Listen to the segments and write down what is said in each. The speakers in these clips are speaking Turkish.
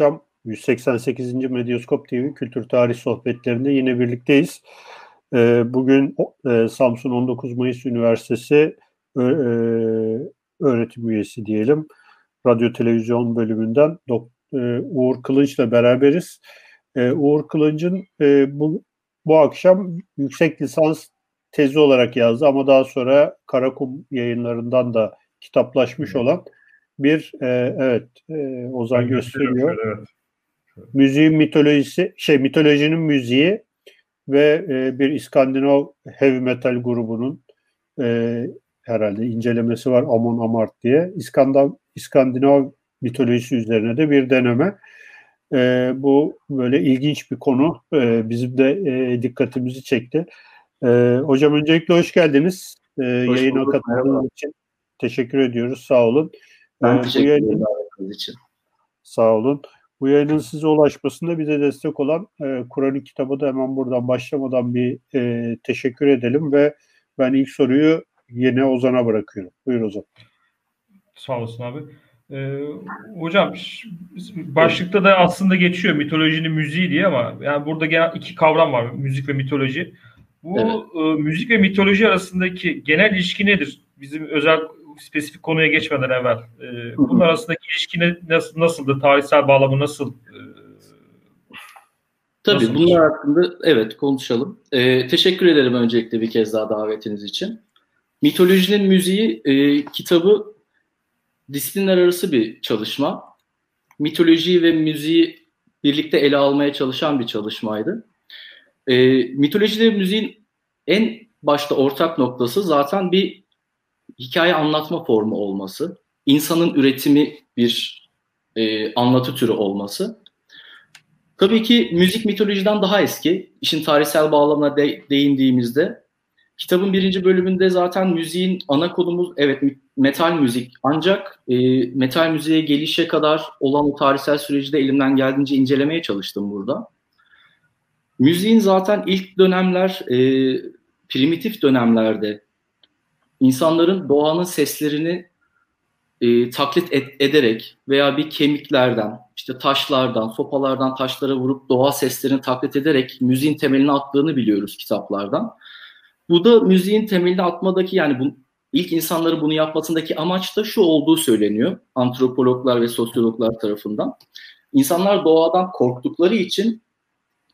akşam 188. Medyaskop TV Kültür Tarih Sohbetlerinde yine birlikteyiz. Ee, bugün e, Samsun 19 Mayıs Üniversitesi e, öğretim üyesi diyelim. Radyo Televizyon bölümünden e, Uğur Kılınç'la beraberiz. Uğur Kılınç'ın bu, bu akşam yüksek lisans tezi olarak yazdı ama daha sonra Karakum yayınlarından da kitaplaşmış olan bir e, evet e, Ozan gösteriyor. Şöyle, evet. Müziğin mitolojisi şey mitolojinin müziği ve e, bir İskandinav heavy metal grubunun e, herhalde incelemesi var Amon Amart diye. İskandinav, İskandinav mitolojisi üzerine de bir deneme. E, bu böyle ilginç bir konu. E, bizim de e, dikkatimizi çekti. E, hocam öncelikle hoş geldiniz. E, hoş yayına katıldığınız için teşekkür ediyoruz. Sağ olun. Ben teşekkür ederim için. Sağ olun. Bu yayının size ulaşmasında bize destek olan e, Kur'an kitabı da hemen buradan başlamadan bir e, teşekkür edelim ve ben ilk soruyu yine Ozan'a bırakıyorum. Buyur Ozan. Sağ olasın abi. Ee, hocam başlıkta da aslında geçiyor mitolojinin müziği diye ama yani burada genel iki kavram var müzik ve mitoloji. Bu evet. e, müzik ve mitoloji arasındaki genel ilişki nedir? Bizim özel spesifik konuya geçmeden evvel e, bunun arasındaki ilişki nasıl, nasıldı? Tarihsel bağlamı nasıl? E, Tabii nasıl bunlar hakkında evet konuşalım. E, teşekkür ederim öncelikle bir kez daha davetiniz için. Mitolojinin müziği e, kitabı disiplinler arası bir çalışma. Mitolojiyi ve müziği birlikte ele almaya çalışan bir çalışmaydı. E, mitolojide müziğin en başta ortak noktası zaten bir hikaye anlatma formu olması, insanın üretimi bir e, anlatı türü olması. Tabii ki müzik mitolojiden daha eski. İşin tarihsel bağlamına de, değindiğimizde kitabın birinci bölümünde zaten müziğin ana konumuz evet metal müzik. Ancak e, metal müziğe gelişe kadar olan o tarihsel süreci de elimden geldiğince incelemeye çalıştım burada. Müziğin zaten ilk dönemler e, primitif dönemlerde insanların doğanın seslerini e, taklit et, ederek veya bir kemiklerden, işte taşlardan, sopalardan taşlara vurup doğa seslerini taklit ederek müziğin temelini attığını biliyoruz kitaplardan. Bu da müziğin temelini atmadaki yani bu, ilk insanları bunu yapmasındaki amaç da şu olduğu söyleniyor antropologlar ve sosyologlar tarafından. İnsanlar doğadan korktukları için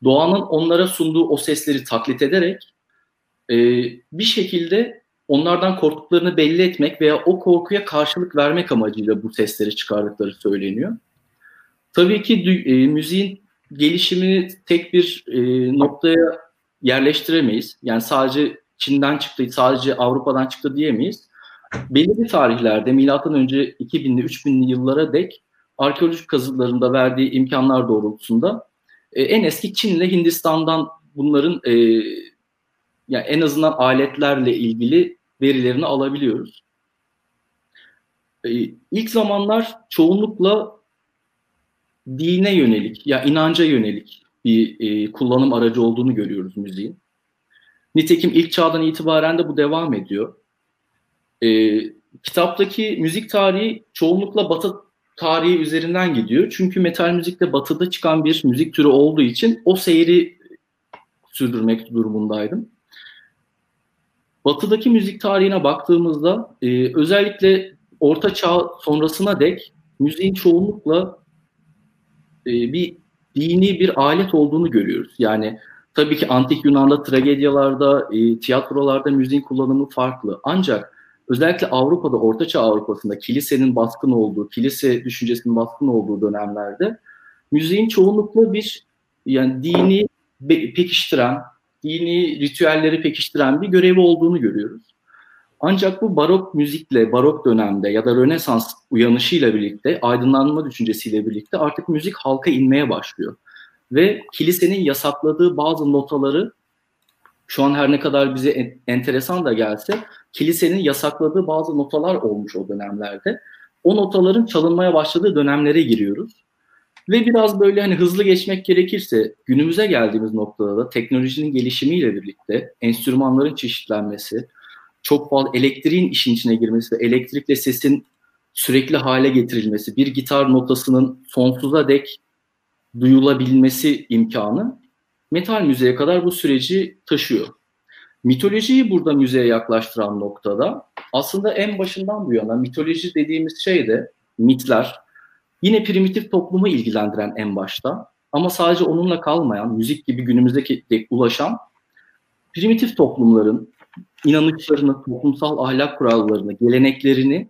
doğanın onlara sunduğu o sesleri taklit ederek e, bir şekilde onlardan korktuklarını belli etmek veya o korkuya karşılık vermek amacıyla bu sesleri çıkardıkları söyleniyor. Tabii ki e, müziğin gelişimini tek bir e, noktaya yerleştiremeyiz. Yani sadece Çin'den çıktı, sadece Avrupa'dan çıktı diyemeyiz. Belli bir tarihlerde milattan önce 2000'li 3000'li yıllara dek arkeolojik kazılarında verdiği imkanlar doğrultusunda e, en eski Çin ile Hindistan'dan bunların e, yani en azından aletlerle ilgili verilerini alabiliyoruz. Ee, ilk zamanlar çoğunlukla dine yönelik ya inanca yönelik bir e, kullanım aracı olduğunu görüyoruz müziğin. Nitekim ilk çağdan itibaren de bu devam ediyor. E, kitaptaki müzik tarihi çoğunlukla Batı tarihi üzerinden gidiyor. Çünkü metal müzikte Batı'da çıkan bir müzik türü olduğu için o seyri sürdürmek durumundaydım. Batı'daki müzik tarihine baktığımızda e, özellikle Orta Çağ sonrasına dek müziğin çoğunlukla e, bir dini bir alet olduğunu görüyoruz. Yani tabii ki antik Yunan'da tragedyalarda, e, tiyatrolarda müziğin kullanımı farklı. Ancak özellikle Avrupa'da, Orta Çağ Avrupa'sında kilisenin baskın olduğu, kilise düşüncesinin baskın olduğu dönemlerde müziğin çoğunlukla bir yani dini pekiştiren, dini ritüelleri pekiştiren bir görevi olduğunu görüyoruz. Ancak bu barok müzikle, barok dönemde ya da Rönesans uyanışıyla birlikte, aydınlanma düşüncesiyle birlikte artık müzik halka inmeye başlıyor. Ve kilisenin yasakladığı bazı notaları, şu an her ne kadar bize enteresan da gelse, kilisenin yasakladığı bazı notalar olmuş o dönemlerde. O notaların çalınmaya başladığı dönemlere giriyoruz. Ve biraz böyle hani hızlı geçmek gerekirse günümüze geldiğimiz noktada da teknolojinin gelişimiyle birlikte enstrümanların çeşitlenmesi, çok fazla elektriğin işin içine girmesi ve elektrikle sesin sürekli hale getirilmesi, bir gitar notasının sonsuza dek duyulabilmesi imkanı metal müziğe kadar bu süreci taşıyor. Mitolojiyi burada müzeye yaklaştıran noktada aslında en başından bu yana mitoloji dediğimiz şey de mitler yine primitif toplumu ilgilendiren en başta ama sadece onunla kalmayan müzik gibi günümüzdeki de ulaşan primitif toplumların inanışlarını, toplumsal ahlak kurallarını, geleneklerini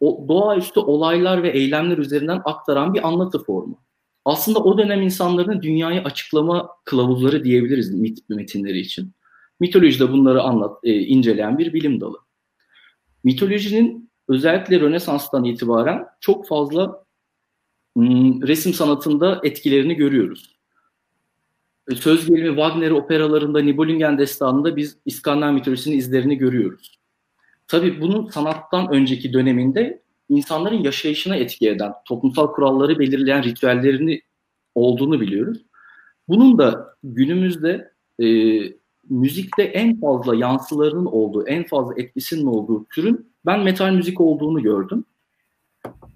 o doğaüstü olaylar ve eylemler üzerinden aktaran bir anlatı formu. Aslında o dönem insanların dünyayı açıklama kılavuzları diyebiliriz mit metinleri için. Mitoloji de bunları anlat, e, inceleyen bir bilim dalı. Mitolojinin özellikle Rönesans'tan itibaren çok fazla m, resim sanatında etkilerini görüyoruz. E, söz gelimi Wagner operalarında, Nibelungen destanında biz İskandinav mitolojisinin izlerini görüyoruz. Tabii bunun sanattan önceki döneminde insanların yaşayışına etki eden, toplumsal kuralları belirleyen ritüellerini olduğunu biliyoruz. Bunun da günümüzde e, müzikte en fazla yansılarının olduğu, en fazla etkisinin olduğu türün ben metal müzik olduğunu gördüm.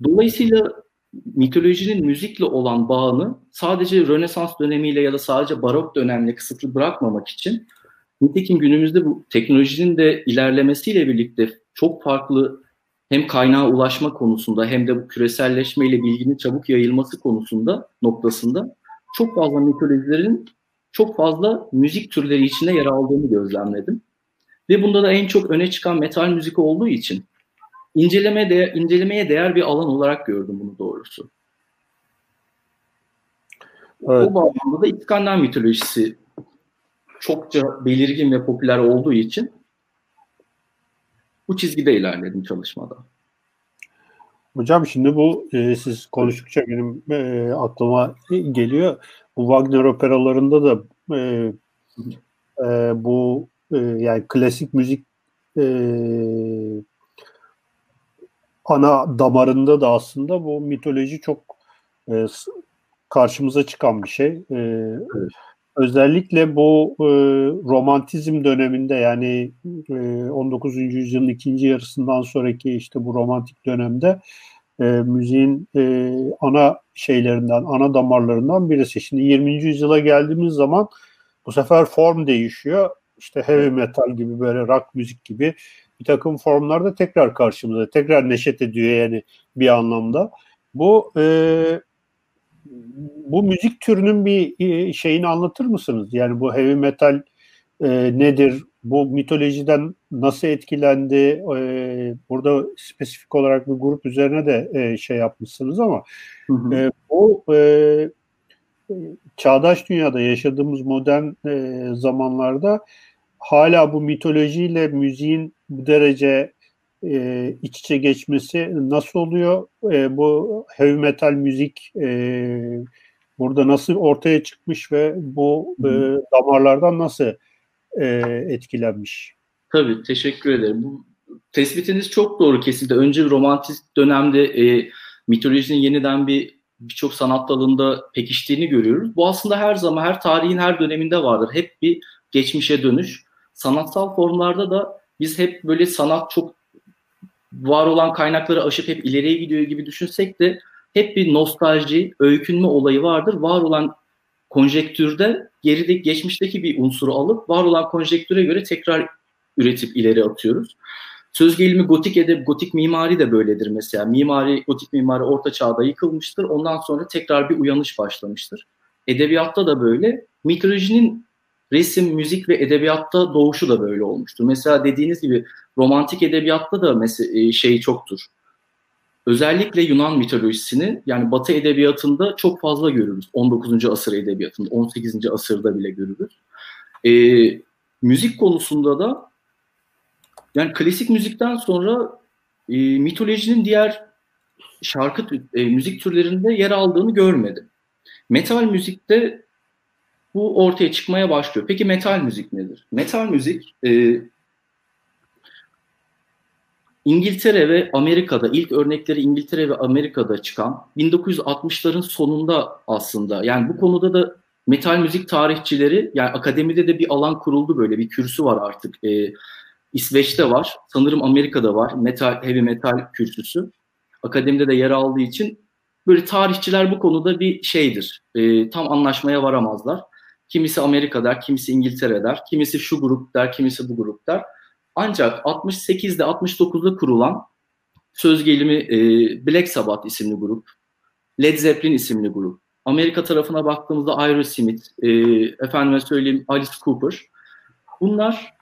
Dolayısıyla mitolojinin müzikle olan bağını sadece Rönesans dönemiyle ya da sadece barok dönemle kısıtlı bırakmamak için nitekim günümüzde bu teknolojinin de ilerlemesiyle birlikte çok farklı hem kaynağa ulaşma konusunda hem de bu küreselleşmeyle bilginin çabuk yayılması konusunda noktasında çok fazla mitolojilerin çok fazla müzik türleri içinde yer aldığını gözlemledim. Ve bunda da en çok öne çıkan metal müzik olduğu için inceleme de, incelemeye değer bir alan olarak gördüm bunu doğrusu. Evet. O bağlamda da İskandinav mitolojisi çokça belirgin ve popüler olduğu için bu çizgide ilerledim çalışmada. Hocam şimdi bu e, siz konuştukça benim e, aklıma geliyor. Bu Wagner operalarında da e, e, bu e, yani klasik müzik e, ana damarında da aslında bu mitoloji çok e, karşımıza çıkan bir şey. E, evet. Özellikle bu e, romantizm döneminde yani e, 19. yüzyılın ikinci yarısından sonraki işte bu romantik dönemde e, müziğin e, ana şeylerinden, ana damarlarından birisi. Şimdi 20. yüzyıla geldiğimiz zaman bu sefer form değişiyor. İşte heavy metal gibi böyle rock müzik gibi bir takım formlar da tekrar karşımıza, tekrar neşet ediyor yani bir anlamda. Bu e, bu müzik türünün bir e, şeyini anlatır mısınız? Yani bu heavy metal e, nedir? Bu mitolojiden nasıl etkilendi? E, burada spesifik olarak bir grup üzerine de e, şey yapmışsınız ama hı hı. E, bu e, çağdaş dünyada yaşadığımız modern e, zamanlarda hala bu mitolojiyle müziğin bu derece e, iç içe geçmesi nasıl oluyor? E, bu heavy metal müzik e, burada nasıl ortaya çıkmış ve bu e, damarlardan nasıl e, etkilenmiş? Tabii teşekkür ederim. Bu tespitiniz çok doğru kesildi. Önce romantik dönemde e, mitolojinin yeniden bir birçok sanat dalında pekiştiğini görüyoruz. Bu aslında her zaman her tarihin her döneminde vardır. Hep bir geçmişe dönüş. Sanatsal formlarda da biz hep böyle sanat çok var olan kaynakları aşıp hep ileriye gidiyor gibi düşünsek de hep bir nostalji, öykünme olayı vardır. Var olan konjektürde geride geçmişteki bir unsuru alıp var olan konjektüre göre tekrar üretip ileri atıyoruz. Söz gelimi gotik edeb, gotik mimari de böyledir mesela. Mimari, gotik mimari orta çağda yıkılmıştır. Ondan sonra tekrar bir uyanış başlamıştır. Edebiyatta da böyle. Mitolojinin resim, müzik ve edebiyatta doğuşu da böyle olmuştur. Mesela dediğiniz gibi romantik edebiyatta da mesela e, şey çoktur. Özellikle Yunan mitolojisini yani Batı edebiyatında çok fazla görürüz. 19. asır edebiyatında, 18. asırda bile görürüz. E, müzik konusunda da yani klasik müzikten sonra e, mitolojinin diğer şarkı e, müzik türlerinde yer aldığını görmedim. Metal müzikte bu ortaya çıkmaya başlıyor. Peki metal müzik nedir? Metal müzik e, İngiltere ve Amerika'da ilk örnekleri İngiltere ve Amerika'da çıkan 1960'ların sonunda aslında yani bu konuda da metal müzik tarihçileri yani akademide de bir alan kuruldu böyle bir kürsü var artık. E, İsveç'te var sanırım Amerika'da var metal heavy metal kürsüsü. Akademide de yer aldığı için böyle tarihçiler bu konuda bir şeydir. E, tam anlaşmaya varamazlar. Kimisi Amerika der, kimisi İngiltere der, kimisi şu grup kimisi bu grup. Ancak 68'de 69'da kurulan söz gelimi e, Black Sabbath isimli grup, Led Zeppelin isimli grup, Amerika tarafına baktığımızda Aerosmith, e, efendime söyleyeyim Alice Cooper. Bunlar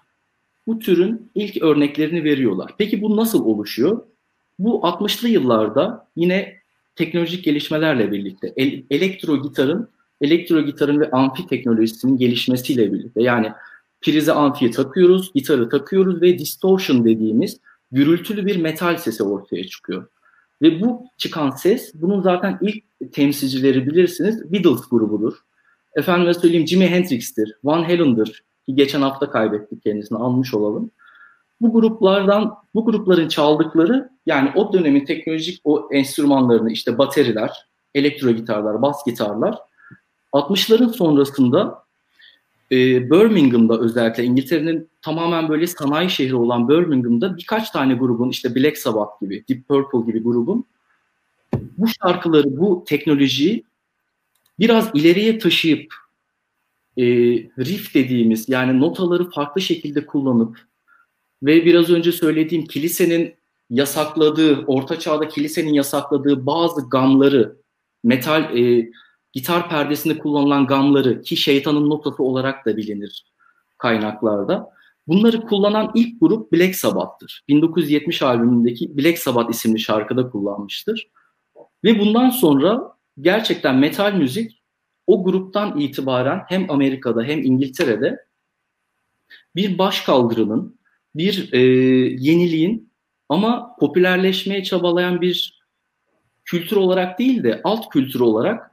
bu türün ilk örneklerini veriyorlar. Peki bu nasıl oluşuyor? Bu 60'lı yıllarda yine teknolojik gelişmelerle birlikte el, elektro gitarın elektro gitarın ve amfi teknolojisinin gelişmesiyle birlikte yani prize amfiye takıyoruz, gitarı takıyoruz ve distortion dediğimiz gürültülü bir metal sesi ortaya çıkıyor. Ve bu çıkan ses, bunun zaten ilk temsilcileri bilirsiniz Beatles grubudur. Efendime söyleyeyim Jimi Hendrix'tir, Van Halen'dır ki geçen hafta kaybettik kendisini almış olalım. Bu gruplardan, bu grupların çaldıkları yani o dönemin teknolojik o enstrümanlarını işte bateriler, elektro gitarlar, bas gitarlar 60'ların sonrasında e, Birmingham'da özellikle İngiltere'nin tamamen böyle sanayi şehri olan Birmingham'da birkaç tane grubun işte Black Sabbath gibi, Deep Purple gibi grubun bu şarkıları, bu teknolojiyi biraz ileriye taşıyıp e, riff dediğimiz yani notaları farklı şekilde kullanıp ve biraz önce söylediğim kilisenin yasakladığı, orta çağda kilisenin yasakladığı bazı gamları, metal e, gitar perdesinde kullanılan gamları ki şeytanın notası olarak da bilinir kaynaklarda. Bunları kullanan ilk grup Black Sabbath'tır. 1970 albümündeki Black Sabbath isimli şarkıda kullanmıştır. Ve bundan sonra gerçekten metal müzik o gruptan itibaren hem Amerika'da hem İngiltere'de bir baş kaldırının, bir e, yeniliğin ama popülerleşmeye çabalayan bir kültür olarak değil de alt kültür olarak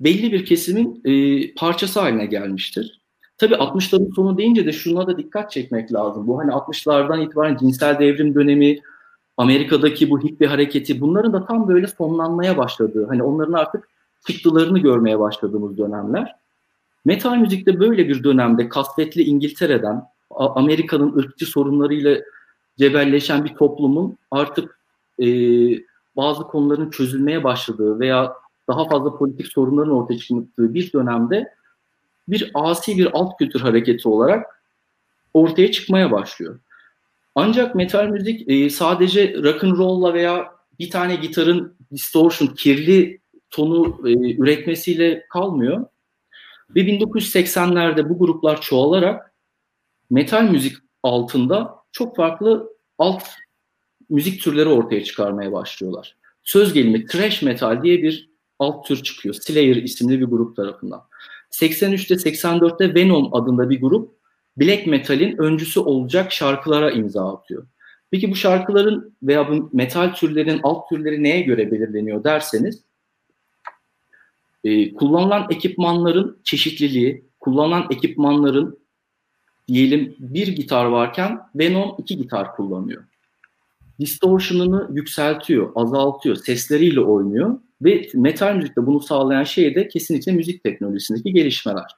belli bir kesimin e, parçası haline gelmiştir. Tabii 60'ların sonu deyince de şuna da dikkat çekmek lazım. Bu hani 60'lardan itibaren cinsel devrim dönemi, Amerika'daki bu hippie hareketi bunların da tam böyle sonlanmaya başladığı, hani onların artık çıktılarını görmeye başladığımız dönemler. Metal müzikte böyle bir dönemde kasvetli İngiltere'den, Amerika'nın ırkçı sorunlarıyla cebelleşen bir toplumun artık e, bazı konuların çözülmeye başladığı veya daha fazla politik sorunların ortaya çıktığı bir dönemde bir asi bir alt kültür hareketi olarak ortaya çıkmaya başlıyor. Ancak metal müzik e, sadece rock and roll'la veya bir tane gitarın distortion, kirli tonu e, üretmesiyle kalmıyor. Ve 1980'lerde bu gruplar çoğalarak metal müzik altında çok farklı alt müzik türleri ortaya çıkarmaya başlıyorlar. Söz gelimi thrash metal diye bir alt tür çıkıyor. Slayer isimli bir grup tarafından. 83'te 84'te Venom adında bir grup black metal'in öncüsü olacak şarkılara imza atıyor. Peki bu şarkıların veya bu metal türlerin alt türleri neye göre belirleniyor derseniz e, kullanılan ekipmanların çeşitliliği, kullanılan ekipmanların diyelim bir gitar varken Venom iki gitar kullanıyor. Distortion'ını yükseltiyor, azaltıyor, sesleriyle oynuyor ve metal müzikte bunu sağlayan şey de kesinlikle müzik teknolojisindeki gelişmeler.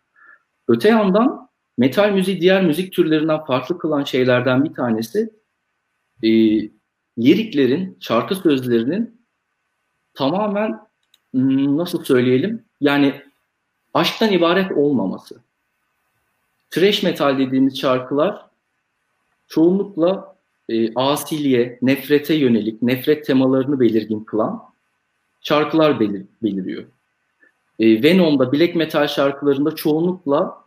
Öte yandan metal müziği diğer müzik türlerinden farklı kılan şeylerden bir tanesi e, liriklerin, şarkı sözlerinin tamamen hmm, nasıl söyleyelim yani aşktan ibaret olmaması. Trash metal dediğimiz şarkılar çoğunlukla e, asiliye, nefrete yönelik, nefret temalarını belirgin kılan şarkılar belir, beliriyor. E, Venom'da black metal şarkılarında çoğunlukla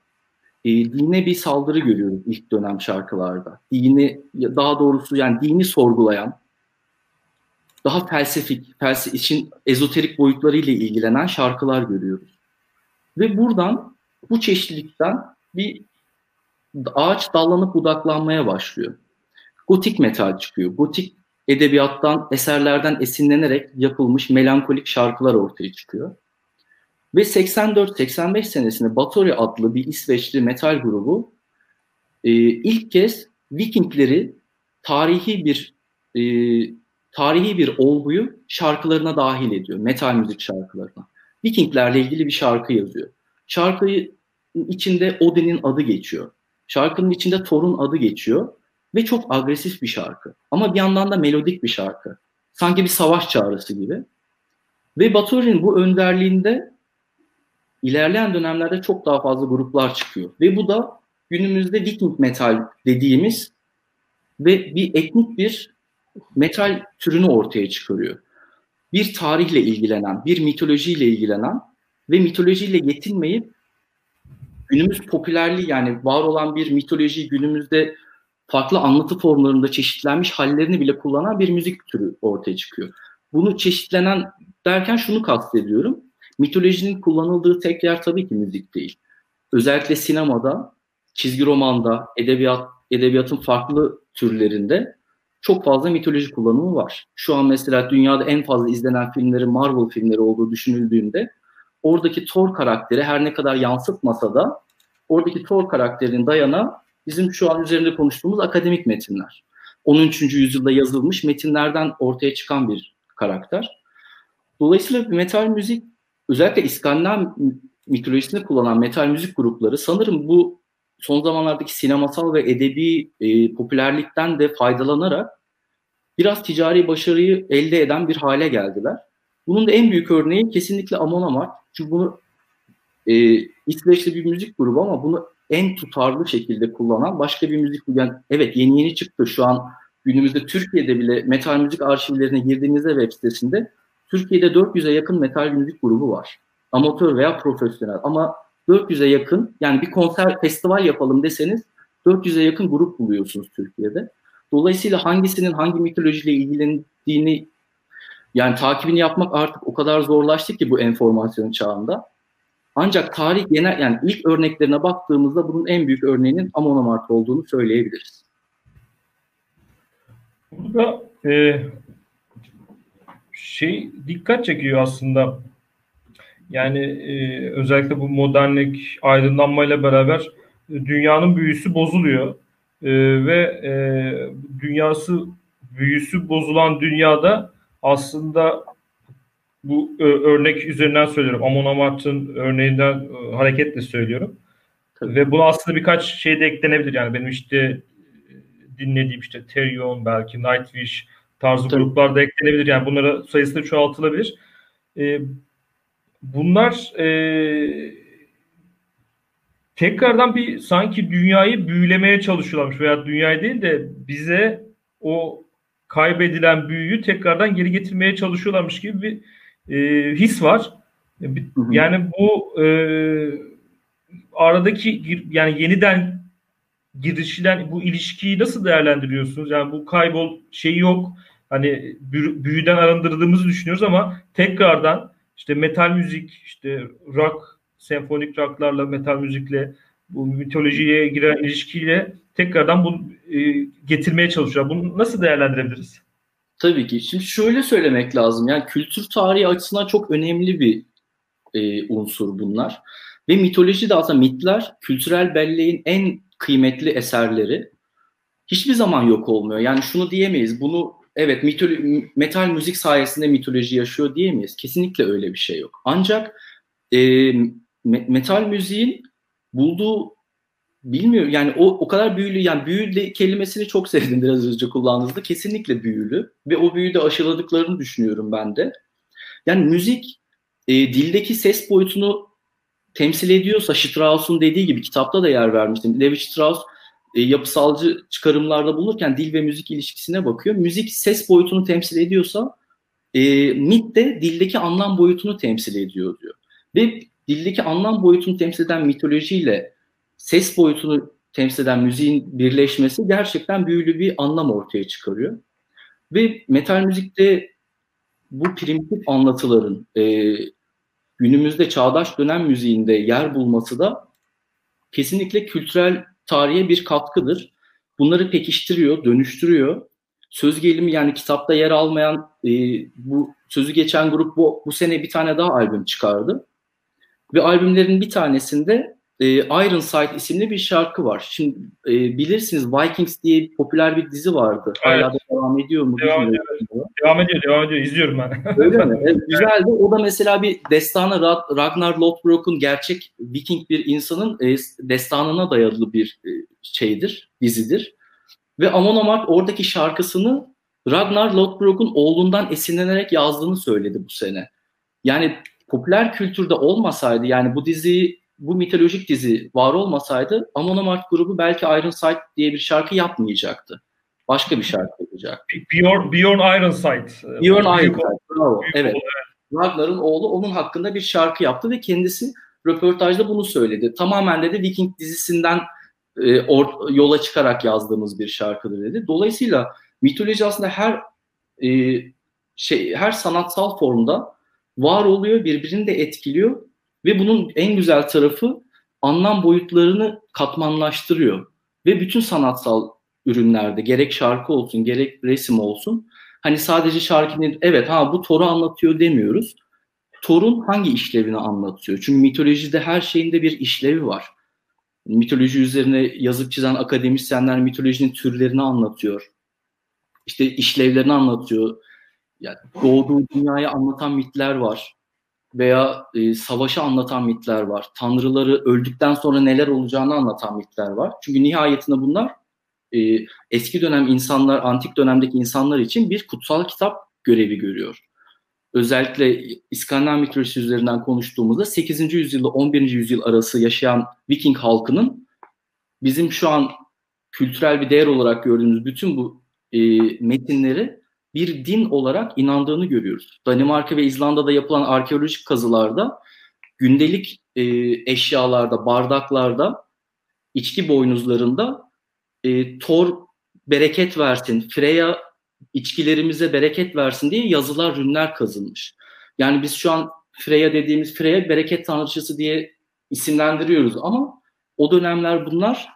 e, dine bir saldırı görüyoruz ilk dönem şarkılarda. Dini, daha doğrusu yani dini sorgulayan, daha felsefik, felsefe için ezoterik boyutlarıyla ilgilenen şarkılar görüyoruz. Ve buradan, bu çeşitlilikten bir ağaç dallanıp budaklanmaya başlıyor. Gotik metal çıkıyor. Gotik edebiyattan, eserlerden esinlenerek yapılmış melankolik şarkılar ortaya çıkıyor. Ve 84-85 senesinde Bathory adlı bir İsveçli metal grubu e, ilk kez Vikingleri tarihi bir e, tarihi bir olguyu şarkılarına dahil ediyor. Metal müzik şarkılarına. Vikinglerle ilgili bir şarkı yazıyor. Şarkıyı içinde Odin'in adı geçiyor. Şarkının içinde Thor'un adı geçiyor ve çok agresif bir şarkı. Ama bir yandan da melodik bir şarkı. Sanki bir savaş çağrısı gibi. Ve Bathory'nin bu önderliğinde ilerleyen dönemlerde çok daha fazla gruplar çıkıyor. Ve bu da günümüzde Viking metal dediğimiz ve bir etnik bir metal türünü ortaya çıkarıyor. Bir tarihle ilgilenen, bir mitolojiyle ilgilenen ve mitolojiyle yetinmeyip günümüz popülerliği yani var olan bir mitoloji günümüzde farklı anlatı formlarında çeşitlenmiş hallerini bile kullanan bir müzik türü ortaya çıkıyor. Bunu çeşitlenen derken şunu kastediyorum. Mitolojinin kullanıldığı tek yer tabii ki müzik değil. Özellikle sinemada, çizgi romanda, edebiyat, edebiyatın farklı türlerinde çok fazla mitoloji kullanımı var. Şu an mesela dünyada en fazla izlenen filmlerin Marvel filmleri olduğu düşünüldüğünde oradaki Thor karakteri her ne kadar yansıtmasa da oradaki Thor karakterinin dayana bizim şu an üzerinde konuştuğumuz akademik metinler. 13. yüzyılda yazılmış metinlerden ortaya çıkan bir karakter. Dolayısıyla metal müzik özellikle İskandinav mitolojisini kullanan metal müzik grupları sanırım bu son zamanlardaki sinemasal ve edebi e, popülerlikten de faydalanarak biraz ticari başarıyı elde eden bir hale geldiler. Bunun da en büyük örneği kesinlikle Amon Amarth. Çünkü bunu e, İsveçli bir müzik grubu ama bunu en tutarlı şekilde kullanan başka bir müzik yani evet yeni yeni çıktı şu an günümüzde Türkiye'de bile metal müzik arşivlerine girdiğinizde web sitesinde Türkiye'de 400'e yakın metal müzik grubu var. Amatör veya profesyonel ama 400'e yakın yani bir konser festival yapalım deseniz 400'e yakın grup buluyorsunuz Türkiye'de. Dolayısıyla hangisinin hangi mitolojiyle ilgilendiğini yani takibini yapmak artık o kadar zorlaştı ki bu enformasyon çağında. Ancak tarih genel yani ilk örneklerine baktığımızda bunun en büyük örneğinin Amon Amarth olduğunu söyleyebiliriz. Burada e, şey dikkat çekiyor aslında. Yani e, özellikle bu modernlik aydınlanmayla beraber e, dünyanın büyüsü bozuluyor. E, ve e, dünyası büyüsü bozulan dünyada aslında bu e, örnek üzerinden söylüyorum. Amon Amarth'ın örneğinden e, hareketle söylüyorum. Tabii. Ve buna aslında birkaç şey de eklenebilir. Yani benim işte e, dinlediğim işte Therion belki Nightwish tarzı Tabii. gruplar da eklenebilir. Yani bunlara sayısı çoğaltılabilir. E, bunlar e, tekrardan bir sanki dünyayı büyülemeye çalışıyorlarmış veya dünyayı değil de bize o kaybedilen büyüyü tekrardan geri getirmeye çalışıyorlarmış gibi bir e, his var. Yani bu e, aradaki yani yeniden girişilen bu ilişkiyi nasıl değerlendiriyorsunuz? Yani bu kaybol şeyi yok. Hani büyüden arındırdığımızı düşünüyoruz ama tekrardan işte metal müzik, işte rock, senfonik rocklarla, metal müzikle bu mitolojiye giren ilişkiyle tekrardan bu e, getirmeye çalışıyor. Bunu nasıl değerlendirebiliriz? Tabii ki. Şimdi şöyle söylemek lazım. Yani kültür tarihi açısından çok önemli bir e, unsur bunlar. Ve mitoloji de aslında mitler kültürel belleğin en kıymetli eserleri. Hiçbir zaman yok olmuyor. Yani şunu diyemeyiz. Bunu evet mitolo- metal müzik sayesinde mitoloji yaşıyor diyemeyiz. Kesinlikle öyle bir şey yok. Ancak e, metal müziğin bulduğu bilmiyorum yani o o kadar büyülü yani büyülü kelimesini çok sevdim biraz önce kullandığınızda kesinlikle büyülü ve o büyüyü de aşıladıklarını düşünüyorum ben de. Yani müzik e, dildeki ses boyutunu temsil ediyorsa Strauss'un dediği gibi kitapta da yer vermiştim. Levi Strauss e, yapısalcı çıkarımlarda bulunurken dil ve müzik ilişkisine bakıyor. Müzik ses boyutunu temsil ediyorsa e, mit de dildeki anlam boyutunu temsil ediyor diyor. Ve dildeki anlam boyutunu temsil eden mitolojiyle ses boyutunu temsil eden müziğin birleşmesi gerçekten büyülü bir anlam ortaya çıkarıyor. Ve metal müzikte bu primitif anlatıların e, günümüzde çağdaş dönem müziğinde yer bulması da kesinlikle kültürel tarihe bir katkıdır. Bunları pekiştiriyor, dönüştürüyor. Söz gelimi yani kitapta yer almayan e, bu sözü geçen grup bu, bu sene bir tane daha albüm çıkardı. Ve albümlerin bir tanesinde e, Iron Sight isimli bir şarkı var. Şimdi e, bilirsiniz Vikings diye popüler bir dizi vardı. Evet. Hala da devam ediyor mu? Devam ediyor. Devam ediyor, devam ediyor. İzliyorum ben. Öyle mi? Evet, güzeldi. O da mesela bir destanı Ragnar Lothbrok'un gerçek Viking bir insanın e, destanına dayalı bir e, şeydir, dizidir. Ve Amon Amarth oradaki şarkısını Ragnar Lothbrok'un oğlundan esinlenerek yazdığını söyledi bu sene. Yani popüler kültürde olmasaydı yani bu diziyi bu mitolojik dizi var olmasaydı Amon Amarth grubu belki Iron Sight diye bir şarkı yapmayacaktı. Başka bir şarkı yapacak. Bjorn, Bjorn Ironside. Bjorn Ironside. Bravo. evet. Ragnar'ın oğlu onun hakkında bir şarkı yaptı ve kendisi röportajda bunu söyledi. Tamamen dedi Viking dizisinden e, or, yola çıkarak yazdığımız bir şarkıdır dedi. Dolayısıyla mitoloji aslında her e, şey her sanatsal formda var oluyor, birbirini de etkiliyor ve bunun en güzel tarafı anlam boyutlarını katmanlaştırıyor. Ve bütün sanatsal ürünlerde gerek şarkı olsun gerek resim olsun hani sadece şarkının evet ha bu Thor'u anlatıyor demiyoruz. Thor'un hangi işlevini anlatıyor? Çünkü mitolojide her şeyinde bir işlevi var. Mitoloji üzerine yazıp çizen akademisyenler mitolojinin türlerini anlatıyor. İşte işlevlerini anlatıyor. Yani doğduğu dünyayı anlatan mitler var. Veya e, savaşı anlatan mitler var. Tanrıları öldükten sonra neler olacağını anlatan mitler var. Çünkü nihayetinde bunlar e, eski dönem insanlar, antik dönemdeki insanlar için bir kutsal kitap görevi görüyor. Özellikle İskandinav mitolojisi üzerinden konuştuğumuzda 8. yüzyılda 11. yüzyıl arası yaşayan Viking halkının bizim şu an kültürel bir değer olarak gördüğümüz bütün bu e, metinleri bir din olarak inandığını görüyoruz. Danimarka ve İzlanda'da yapılan arkeolojik kazılarda gündelik e, eşyalarda, bardaklarda, içki boynuzlarında e, Thor bereket versin, Freya içkilerimize bereket versin diye yazılar, rünler kazınmış. Yani biz şu an Freya dediğimiz Freya bereket tanrıçısı diye isimlendiriyoruz ama o dönemler bunlar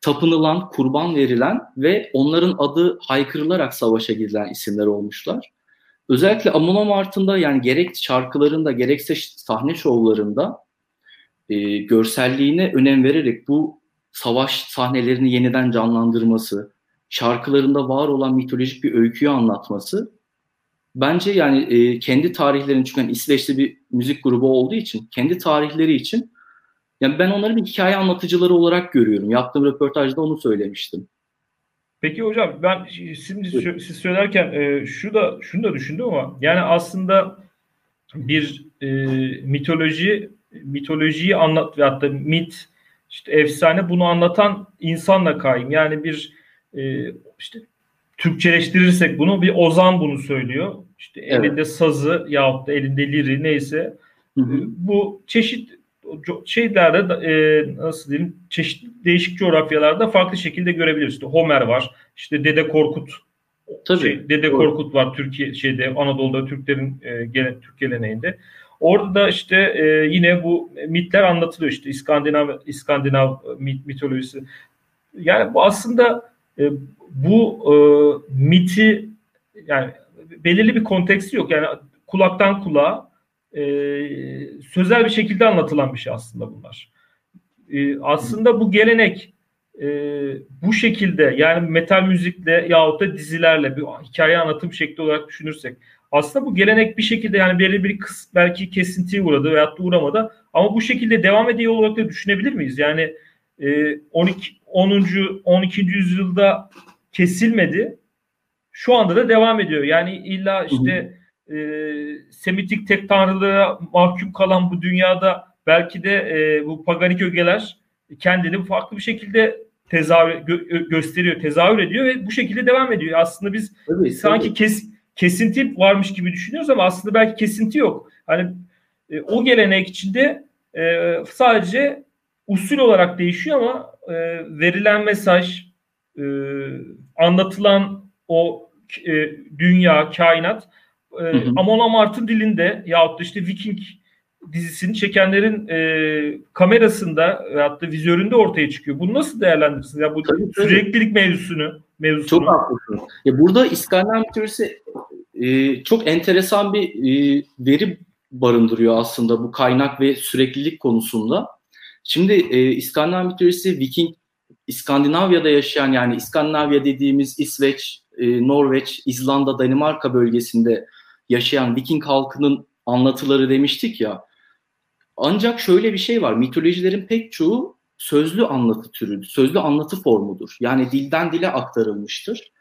tapınılan, kurban verilen ve onların adı haykırılarak savaşa girilen isimler olmuşlar. Özellikle Amon Amart'ın yani gerek şarkılarında gerekse sahne şovlarında e, görselliğine önem vererek bu savaş sahnelerini yeniden canlandırması, şarkılarında var olan mitolojik bir öyküyü anlatması bence yani e, kendi tarihlerini çünkü yani İsveçli bir müzik grubu olduğu için kendi tarihleri için yani ben onları bir hikaye anlatıcıları olarak görüyorum. Yaptığım röportajda onu söylemiştim. Peki hocam ben şimdi siz söylerken e, şu da şunu da düşündüm ama yani aslında bir e, mitoloji mitolojiyi anlat ve hatta mit işte efsane bunu anlatan insanla kaim. Yani bir e, işte Türkçeleştirirsek bunu bir ozan bunu söylüyor. İşte evet. elinde sazı yahut da elinde liri neyse. Hı hı. Bu çeşit şeylerde e, nasıl diyeyim çeşitli değişik coğrafyalarda farklı şekilde görebiliriz. İşte Homer var. İşte Dede Korkut Tabii. Şey, Dede Korkut var Türkiye şeyde Anadolu'da Türklerin e, gele, Türk geleneğinde. Orada da işte e, yine bu mitler anlatılıyor işte İskandinav İskandinav mit, mitolojisi. Yani bu aslında e, bu e, miti yani belirli bir konteksti yok. Yani kulaktan kulağa e, sözel bir şekilde anlatılan bir şey aslında bunlar. E, aslında bu gelenek e, bu şekilde yani metal müzikle yahut da dizilerle bir hikaye anlatım şekli olarak düşünürsek aslında bu gelenek bir şekilde yani belirli bir kıs, belki kesintiye uğradı veyahut da uğramadı ama bu şekilde devam ediyor olarak da düşünebilir miyiz? Yani e, 12 10. 12. yüzyılda kesilmedi. Şu anda da devam ediyor. Yani illa işte e, Semitik tek tanrılığa mahkum kalan bu dünyada belki de e, bu paganik ögeler kendini farklı bir şekilde tezahür gö- gösteriyor, tezahür ediyor ve bu şekilde devam ediyor. Aslında biz tabii, sanki tabii. kes kesinti varmış gibi düşünüyoruz ama aslında belki kesinti yok. Hani e, o gelenek içinde e, sadece usul olarak değişiyor ama e, verilen mesaj, e, anlatılan o e, dünya, kainat e, hı hı. Amon Amart'ın dilinde yahut da işte Viking dizisini çekenlerin e, kamerasında veyahut da vizöründe ortaya çıkıyor. Bunu nasıl değerlendirirsiniz? Ya bu tabii, süreklilik mevzusunu, mevzusunu. Çok haklısın. Ya burada İskandinav mitolojisi e, çok enteresan bir e, veri barındırıyor aslında bu kaynak ve süreklilik konusunda. Şimdi e, İskandinav mitolojisi Viking İskandinavya'da yaşayan yani İskandinavya dediğimiz İsveç, e, Norveç, İzlanda, Danimarka bölgesinde yaşayan Viking halkının anlatıları demiştik ya. Ancak şöyle bir şey var. Mitolojilerin pek çoğu sözlü anlatı türü, sözlü anlatı formudur. Yani dilden dile aktarılmıştır.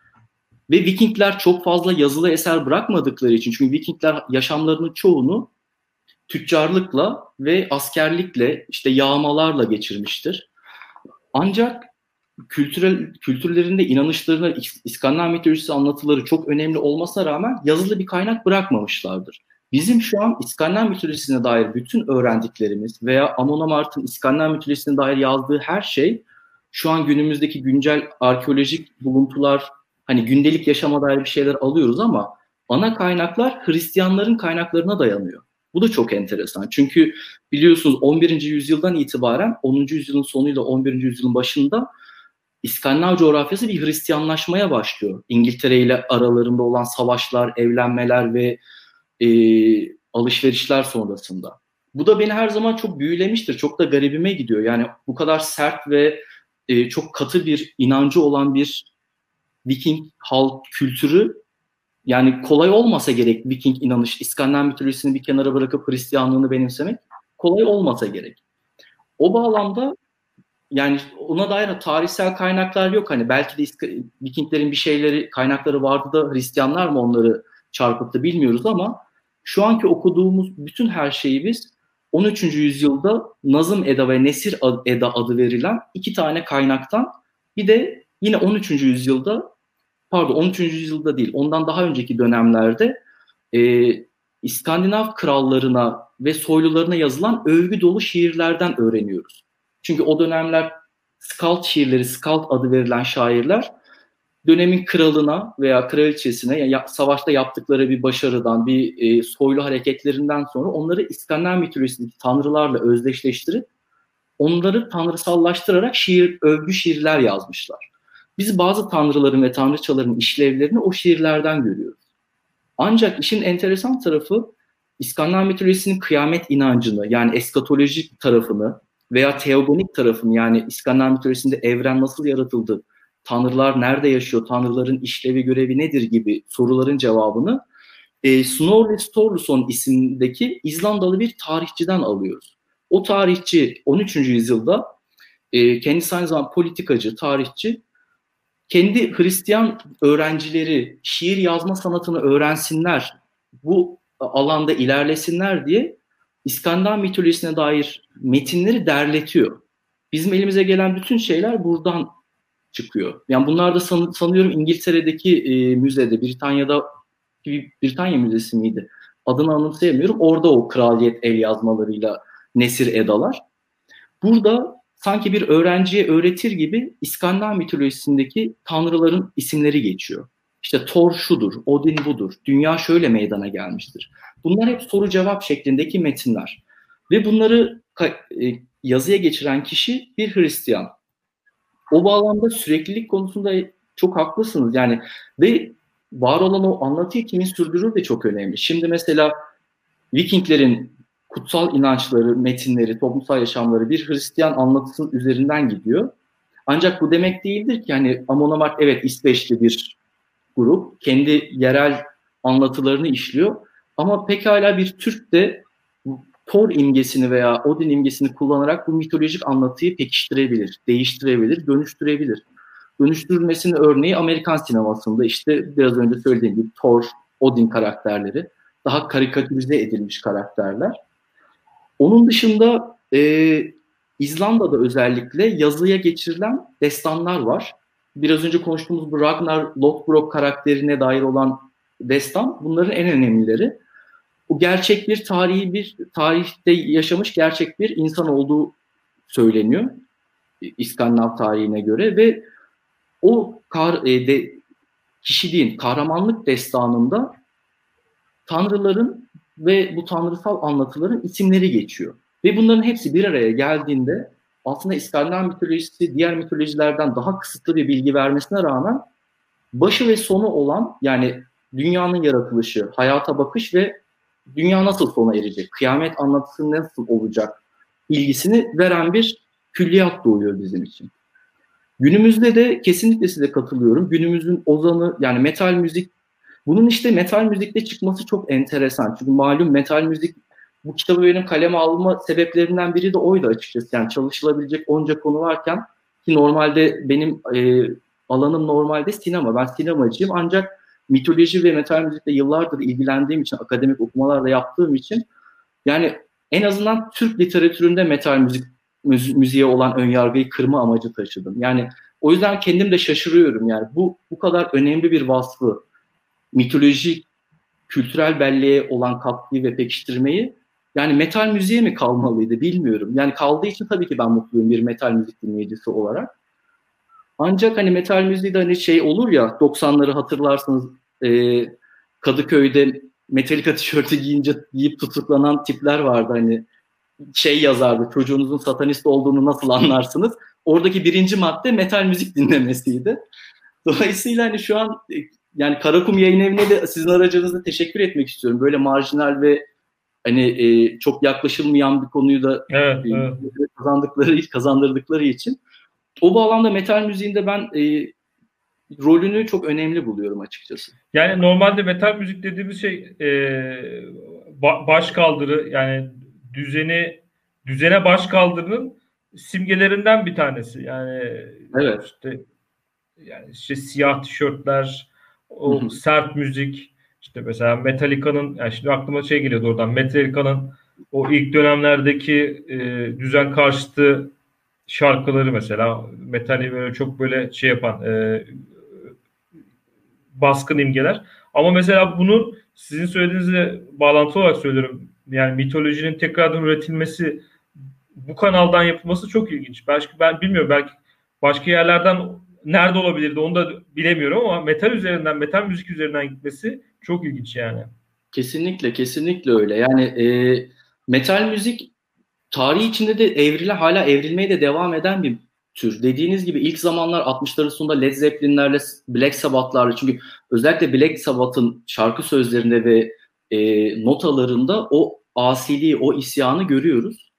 Ve Vikingler çok fazla yazılı eser bırakmadıkları için çünkü Vikingler yaşamlarının çoğunu tüccarlıkla ve askerlikle işte yağmalarla geçirmiştir. Ancak kültürel kültürlerinde inanışlarına İskandinav mitolojisi anlatıları çok önemli olmasına rağmen yazılı bir kaynak bırakmamışlardır. Bizim şu an İskandinav mitolojisine dair bütün öğrendiklerimiz veya Amon İskandinav mitolojisine dair yazdığı her şey şu an günümüzdeki güncel arkeolojik buluntular hani gündelik yaşama dair bir şeyler alıyoruz ama ana kaynaklar Hristiyanların kaynaklarına dayanıyor. Bu da çok enteresan. Çünkü biliyorsunuz 11. yüzyıldan itibaren 10. yüzyılın sonuyla 11. yüzyılın başında İskandinav coğrafyası bir Hristiyanlaşmaya başlıyor. İngiltere ile aralarında olan savaşlar, evlenmeler ve e, alışverişler sonrasında. Bu da beni her zaman çok büyülemiştir. Çok da garibime gidiyor. Yani bu kadar sert ve e, çok katı bir inancı olan bir Viking halk kültürü yani kolay olmasa gerek Viking inanış, İskandinav mitolojisini bir kenara bırakıp Hristiyanlığını benimsemek kolay olmasa gerek. O bağlamda yani ona dair tarihsel kaynaklar yok. Hani belki de Vikinglerin bir şeyleri, kaynakları vardı da Hristiyanlar mı onları çarpıttı bilmiyoruz ama şu anki okuduğumuz bütün her şeyi biz 13. yüzyılda Nazım Eda ve Nesir Eda adı verilen iki tane kaynaktan bir de yine 13. yüzyılda pardon 13. yüzyılda değil ondan daha önceki dönemlerde e, İskandinav krallarına ve soylularına yazılan övgü dolu şiirlerden öğreniyoruz. Çünkü o dönemler skald şiirleri, skald adı verilen şairler dönemin kralına veya kraliçesine ya, savaşta yaptıkları bir başarıdan, bir e, soylu hareketlerinden sonra onları İskandinav mitolojisindeki tanrılarla özdeşleştirip onları tanrısallaştırarak şiir, övgü şiirler yazmışlar. Biz bazı tanrıların ve tanrıçaların işlevlerini o şiirlerden görüyoruz. Ancak işin enteresan tarafı İskandinav mitolojisinin kıyamet inancını yani eskatolojik tarafını veya teogonik tarafını yani İskandinav mitolojisinde evren nasıl yaratıldı, tanrılar nerede yaşıyor, tanrıların işlevi görevi nedir gibi soruların cevabını e, Snorri Sturluson isimdeki İzlandalı bir tarihçiden alıyoruz. O tarihçi 13. yüzyılda e, kendisi aynı zamanda politikacı, tarihçi kendi Hristiyan öğrencileri şiir yazma sanatını öğrensinler, bu alanda ilerlesinler diye İskandinav mitolojisine dair metinleri derletiyor. Bizim elimize gelen bütün şeyler buradan çıkıyor. Yani bunlar da san, sanıyorum İngiltere'deki e, müzede, Britanya'da Britanya Müzesi miydi? Adını anımsayamıyorum. Orada o kraliyet el yazmalarıyla nesir edalar. Burada sanki bir öğrenciye öğretir gibi İskandinav mitolojisindeki tanrıların isimleri geçiyor. İşte Thor şudur, Odin budur, dünya şöyle meydana gelmiştir. Bunlar hep soru cevap şeklindeki metinler. Ve bunları e, yazıya geçiren kişi bir Hristiyan. O bağlamda süreklilik konusunda çok haklısınız. Yani ve var olan o anlatıyı kimin sürdürür de çok önemli. Şimdi mesela Vikinglerin kutsal inançları, metinleri, toplumsal yaşamları bir Hristiyan anlatısının üzerinden gidiyor. Ancak bu demek değildir ki hani Amon evet İsveçli bir grup. Kendi yerel anlatılarını işliyor. Ama pekala bir Türk de Thor imgesini veya Odin imgesini kullanarak bu mitolojik anlatıyı pekiştirebilir, değiştirebilir, dönüştürebilir. Dönüştürülmesinin örneği Amerikan sinemasında işte biraz önce söylediğim gibi Thor, Odin karakterleri daha karikatürize edilmiş karakterler. Onun dışında e, İzlanda'da özellikle yazıya geçirilen destanlar var. Biraz önce konuştuğumuz bu Ragnar Lothbrok karakterine dair olan destan bunların en önemlileri. Bu gerçek bir tarihi bir tarihte yaşamış gerçek bir insan olduğu söyleniyor İskandinav tarihine göre ve o kar, e, de, kişiliğin kahramanlık destanında tanrıların ve bu tanrısal anlatıların isimleri geçiyor. Ve bunların hepsi bir araya geldiğinde aslında İskandinav mitolojisi diğer mitolojilerden daha kısıtlı bir bilgi vermesine rağmen başı ve sonu olan yani dünyanın yaratılışı, hayata bakış ve dünya nasıl sona erecek, kıyamet anlatısı nasıl olacak ilgisini veren bir külliyat doğuyor bizim için. Günümüzde de kesinlikle size katılıyorum. Günümüzün ozanı yani metal müzik bunun işte metal müzikte çıkması çok enteresan. Çünkü malum metal müzik bu kitabı benim kaleme alma sebeplerinden biri de oydu açıkçası. Yani çalışılabilecek onca konu varken ki normalde benim e, alanım normalde sinema. Ben sinemacıyım ancak mitoloji ve metal müzikle yıllardır ilgilendiğim için, akademik okumalarla yaptığım için Yani en azından Türk literatüründe metal müzik müziğe olan önyargıyı kırma amacı taşıdım. Yani o yüzden kendim de şaşırıyorum yani bu bu kadar önemli bir vasfı mitolojik kültürel belleğe olan katkıyı ve pekiştirmeyi yani metal müziğe mi kalmalıydı bilmiyorum. Yani kaldığı için tabii ki ben mutluyum bir metal müzik dinleyicisi olarak. Ancak hani metal müziği de hani şey olur ya 90'ları hatırlarsınız e, Kadıköy'de Metallica tişörtü giyince giyip tutuklanan tipler vardı hani şey yazardı çocuğunuzun satanist olduğunu nasıl anlarsınız? Oradaki birinci madde metal müzik dinlemesiydi. Dolayısıyla hani şu an yani Karakum Yayın Evi'ne de sizin aracınızda teşekkür etmek istiyorum. Böyle marjinal ve hani e, çok yaklaşılmayan bir konuyu da evet, e, evet. kazandıkları kazandırdıkları için. O bağlamda metal müziğinde ben e, rolünü çok önemli buluyorum açıkçası. Yani normalde metal müzik dediğimiz şey e, baş kaldırı yani düzeni düzene baş kaldırının simgelerinden bir tanesi. Yani evet. işte yani işte siyah tişörtler, o Hı-hı. sert müzik, işte mesela Metallica'nın yani şimdi aklıma şey geliyordu oradan. Metallica'nın o ilk dönemlerdeki e, düzen karşıtı şarkıları mesela metali böyle çok böyle şey yapan e, baskın imgeler. Ama mesela bunun sizin söylediğinizle bağlantı olarak söylüyorum. Yani mitolojinin tekrardan üretilmesi bu kanaldan yapılması çok ilginç. Belki ben bilmiyorum belki başka yerlerden nerede olabilirdi onu da bilemiyorum ama metal üzerinden, metal müzik üzerinden gitmesi çok ilginç yani. Kesinlikle, kesinlikle öyle. Yani e, metal müzik tarihi içinde de evrile hala evrilmeye de devam eden bir tür. Dediğiniz gibi ilk zamanlar 60'ların sonunda Led Zeppelin'lerle, Black Sabbath'larla çünkü özellikle Black Sabbath'ın şarkı sözlerinde ve e, notalarında o asiliği, o isyanı görüyoruz.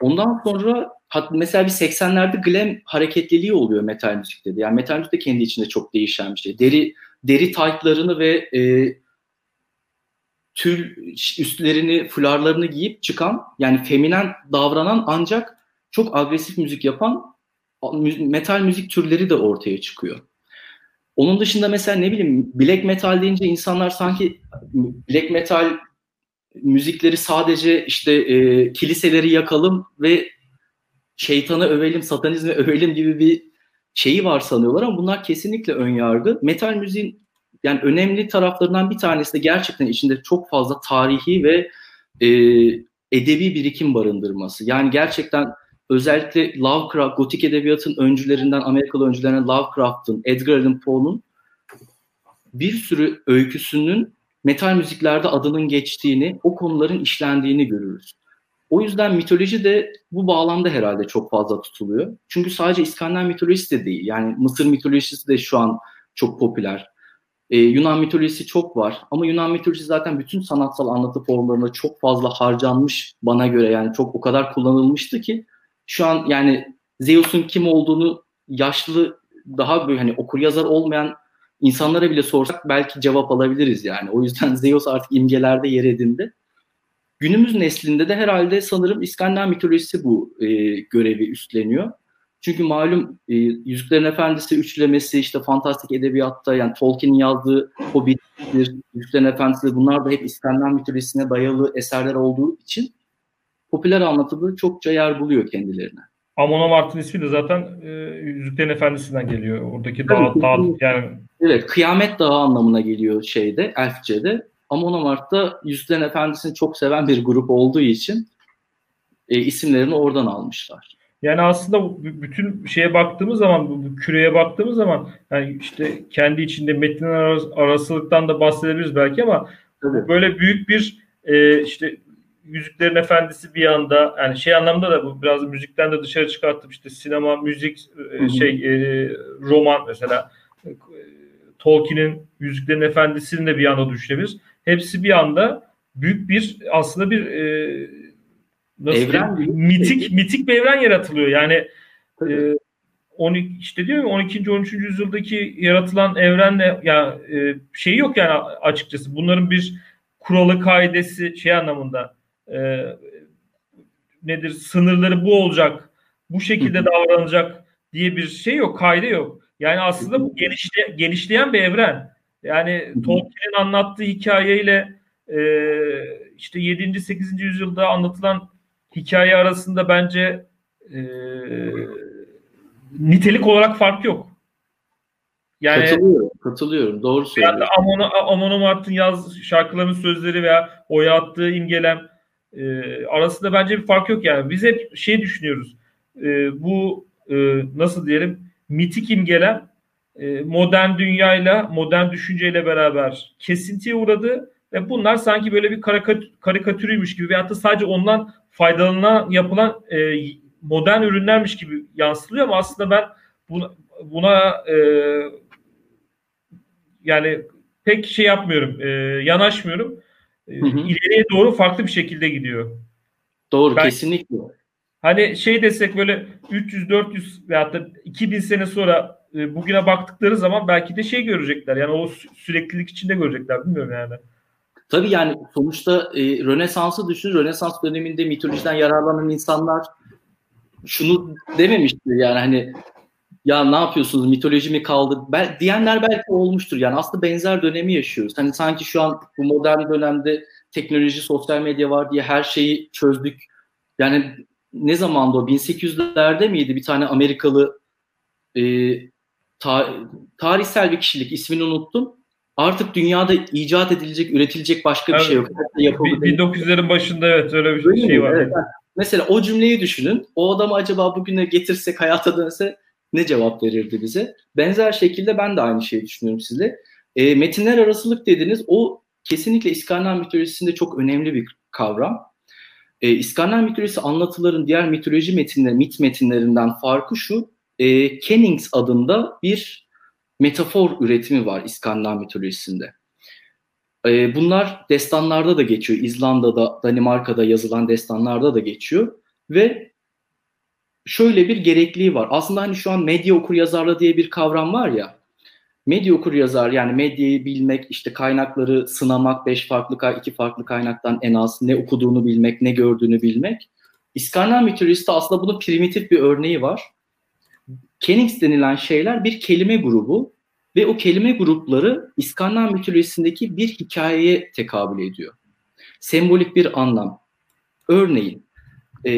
Ondan sonra mesela bir 80'lerde glam hareketliliği oluyor metal müzikte. Yani metal müzik de kendi içinde çok değişen bir şey. Deri deri taytlarını ve e, tül üstlerini, fularlarını giyip çıkan yani feminen davranan ancak çok agresif müzik yapan metal müzik türleri de ortaya çıkıyor. Onun dışında mesela ne bileyim black metal deyince insanlar sanki black metal müzikleri sadece işte e, kiliseleri yakalım ve şeytanı övelim, satanizmi övelim gibi bir şeyi var sanıyorlar ama bunlar kesinlikle ön yargı. Metal müziğin yani önemli taraflarından bir tanesi de gerçekten içinde çok fazla tarihi ve e, edebi birikim barındırması. Yani gerçekten özellikle Lovecraft, gotik edebiyatın öncülerinden, Amerikalı öncülerinden Lovecraft'ın, Edgar Allan Poe'nun bir sürü öyküsünün metal müziklerde adının geçtiğini, o konuların işlendiğini görürüz. O yüzden mitoloji de bu bağlamda herhalde çok fazla tutuluyor. Çünkü sadece İskandinav mitolojisi de değil. Yani Mısır mitolojisi de şu an çok popüler. Ee, Yunan mitolojisi çok var. Ama Yunan mitolojisi zaten bütün sanatsal anlatı formlarında çok fazla harcanmış bana göre. Yani çok o kadar kullanılmıştı ki şu an yani Zeus'un kim olduğunu yaşlı daha böyle hani okur yazar olmayan insanlara bile sorsak belki cevap alabiliriz yani. O yüzden Zeus artık imgelerde yer edindi. Günümüz neslinde de herhalde sanırım İskandinav mitolojisi bu e, görevi üstleniyor. Çünkü malum e, Yüzüklerin Efendisi üçlemesi işte fantastik edebiyatta yani Tolkien'in yazdığı Hobbit'tir, Yüzüklerin Efendisi bunlar da hep İskandinav mitolojisine dayalı eserler olduğu için popüler anlatıda çokça yer buluyor kendilerine. Amon Amart'ın ismi de zaten e, Yüzüklerin Efendisi'nden geliyor. Oradaki dağ, dağ yani. Evet, Kıyamet Dağı anlamına geliyor şeyde, Elfçe'de. Amon Amart da Yüzüklerin Efendisi'ni çok seven bir grup olduğu için e, isimlerini oradan almışlar. Yani aslında bütün şeye baktığımız zaman, bu küreye baktığımız zaman yani işte kendi içinde metinler arasılıktan da bahsedebiliriz belki ama Tabii. böyle büyük bir e, işte Yüzüklerin Efendisi bir anda yani şey anlamda da bu biraz müzikten de dışarı çıkartıp işte sinema, müzik, e, şey e, roman mesela e, Tolkien'in Yüzüklerin Efendisi'ni de bir anda düşünebiliriz. Hepsi bir anda büyük bir aslında bir e, nasıl evren diyeyim, mitik mitik bir evren yaratılıyor. Yani e, 12 işte diyor ya 12. 13. yüzyıldaki yaratılan evrenle ya e, şey yok yani açıkçası. Bunların bir kuralı kaidesi şey anlamında e, nedir sınırları bu olacak, bu şekilde davranacak diye bir şey yok, kaydı yok. Yani aslında bu genişle, genişleyen bir evren. Yani Tolkien'in anlattığı hikayeyle e, işte 7. 8. yüzyılda anlatılan hikaye arasında bence e, nitelik olarak fark yok. Yani katılıyorum, katılıyorum. Doğru söylüyorsun. Amon, Amon Amart'ın yaz şarkılarının sözleri veya oya attığı imgelem e, arasında bence bir fark yok yani. Biz hep şey düşünüyoruz. E, bu e, nasıl diyelim mitik imgelem modern dünyayla, modern düşünceyle beraber kesintiye uğradı ve bunlar sanki böyle bir karikatürüymüş gibi veyahut da sadece ondan faydalanan yapılan e, modern ürünlermiş gibi yansıtılıyor ama aslında ben buna, buna e, yani pek şey yapmıyorum, e, yanaşmıyorum. E, hı hı. İleriye doğru farklı bir şekilde gidiyor. Doğru, ben, kesinlikle. Hani şey desek böyle 300-400 veyahut da 2000 sene sonra e, bugüne baktıkları zaman belki de şey görecekler. Yani o süreklilik içinde görecekler. Bilmiyorum yani. Tabii yani sonuçta e, Rönesans'ı düşün. Rönesans döneminde mitolojiden yararlanan insanlar şunu dememiştir yani hani ya ne yapıyorsunuz mitoloji mi kaldı Bel, diyenler belki olmuştur yani aslında benzer dönemi yaşıyoruz. Hani sanki şu an bu modern dönemde teknoloji, sosyal medya var diye her şeyi çözdük. Yani ne zamanda o 1800'lerde miydi bir tane Amerikalı e, ta, tarihsel bir kişilik ismini unuttum. Artık dünyada icat edilecek, üretilecek başka bir evet. şey yok. 1900'lerin başında evet öyle bir Öyle şey mi? var. Evet. Mesela o cümleyi düşünün. O adamı acaba bugüne getirsek hayata dönse ne cevap verirdi bize? Benzer şekilde ben de aynı şeyi düşünüyorum size. E, metinler arasılık dediniz. O kesinlikle İskandinav mitolojisinde çok önemli bir kavram. E, İskandinav mitolojisi anlatıların diğer mitoloji metinleri, mit metinlerinden farkı şu. E, Kennings adında bir metafor üretimi var İskandinav mitolojisinde. E, bunlar destanlarda da geçiyor. İzlanda'da, Danimarka'da yazılan destanlarda da geçiyor. Ve şöyle bir gerekliliği var. Aslında hani şu an medya okur yazarlığı diye bir kavram var ya. Medya okur yazar yani medyayı bilmek, işte kaynakları sınamak, beş farklı, iki farklı kaynaktan en az ne okuduğunu bilmek, ne gördüğünü bilmek. İskandinav mitolojisinde aslında bunun primitif bir örneği var. Kenings denilen şeyler bir kelime grubu ve o kelime grupları İskandinav mitolojisindeki bir hikayeye tekabül ediyor. Sembolik bir anlam. Örneğin e,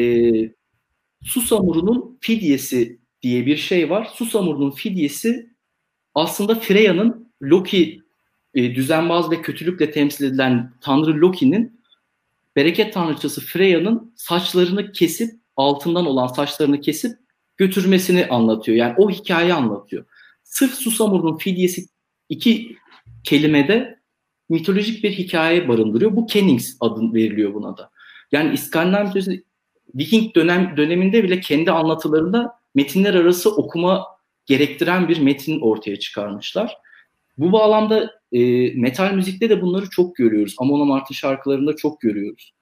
Susamur'un fidyesi diye bir şey var. Susamur'un fidyesi aslında Freya'nın Loki e, düzenbaz ve kötülükle temsil edilen tanrı Loki'nin bereket tanrıçası Freya'nın saçlarını kesip altından olan saçlarını kesip götürmesini anlatıyor. Yani o hikayeyi anlatıyor. Sırf Susamur'un fidyesi iki kelimede mitolojik bir hikaye barındırıyor. Bu Kennings adın veriliyor buna da. Yani İskandinav mitolojisi Viking dönem döneminde bile kendi anlatılarında metinler arası okuma gerektiren bir metin ortaya çıkarmışlar. Bu bağlamda e, metal müzikte de bunları çok görüyoruz. Amon Amart'ın şarkılarında çok görüyoruz.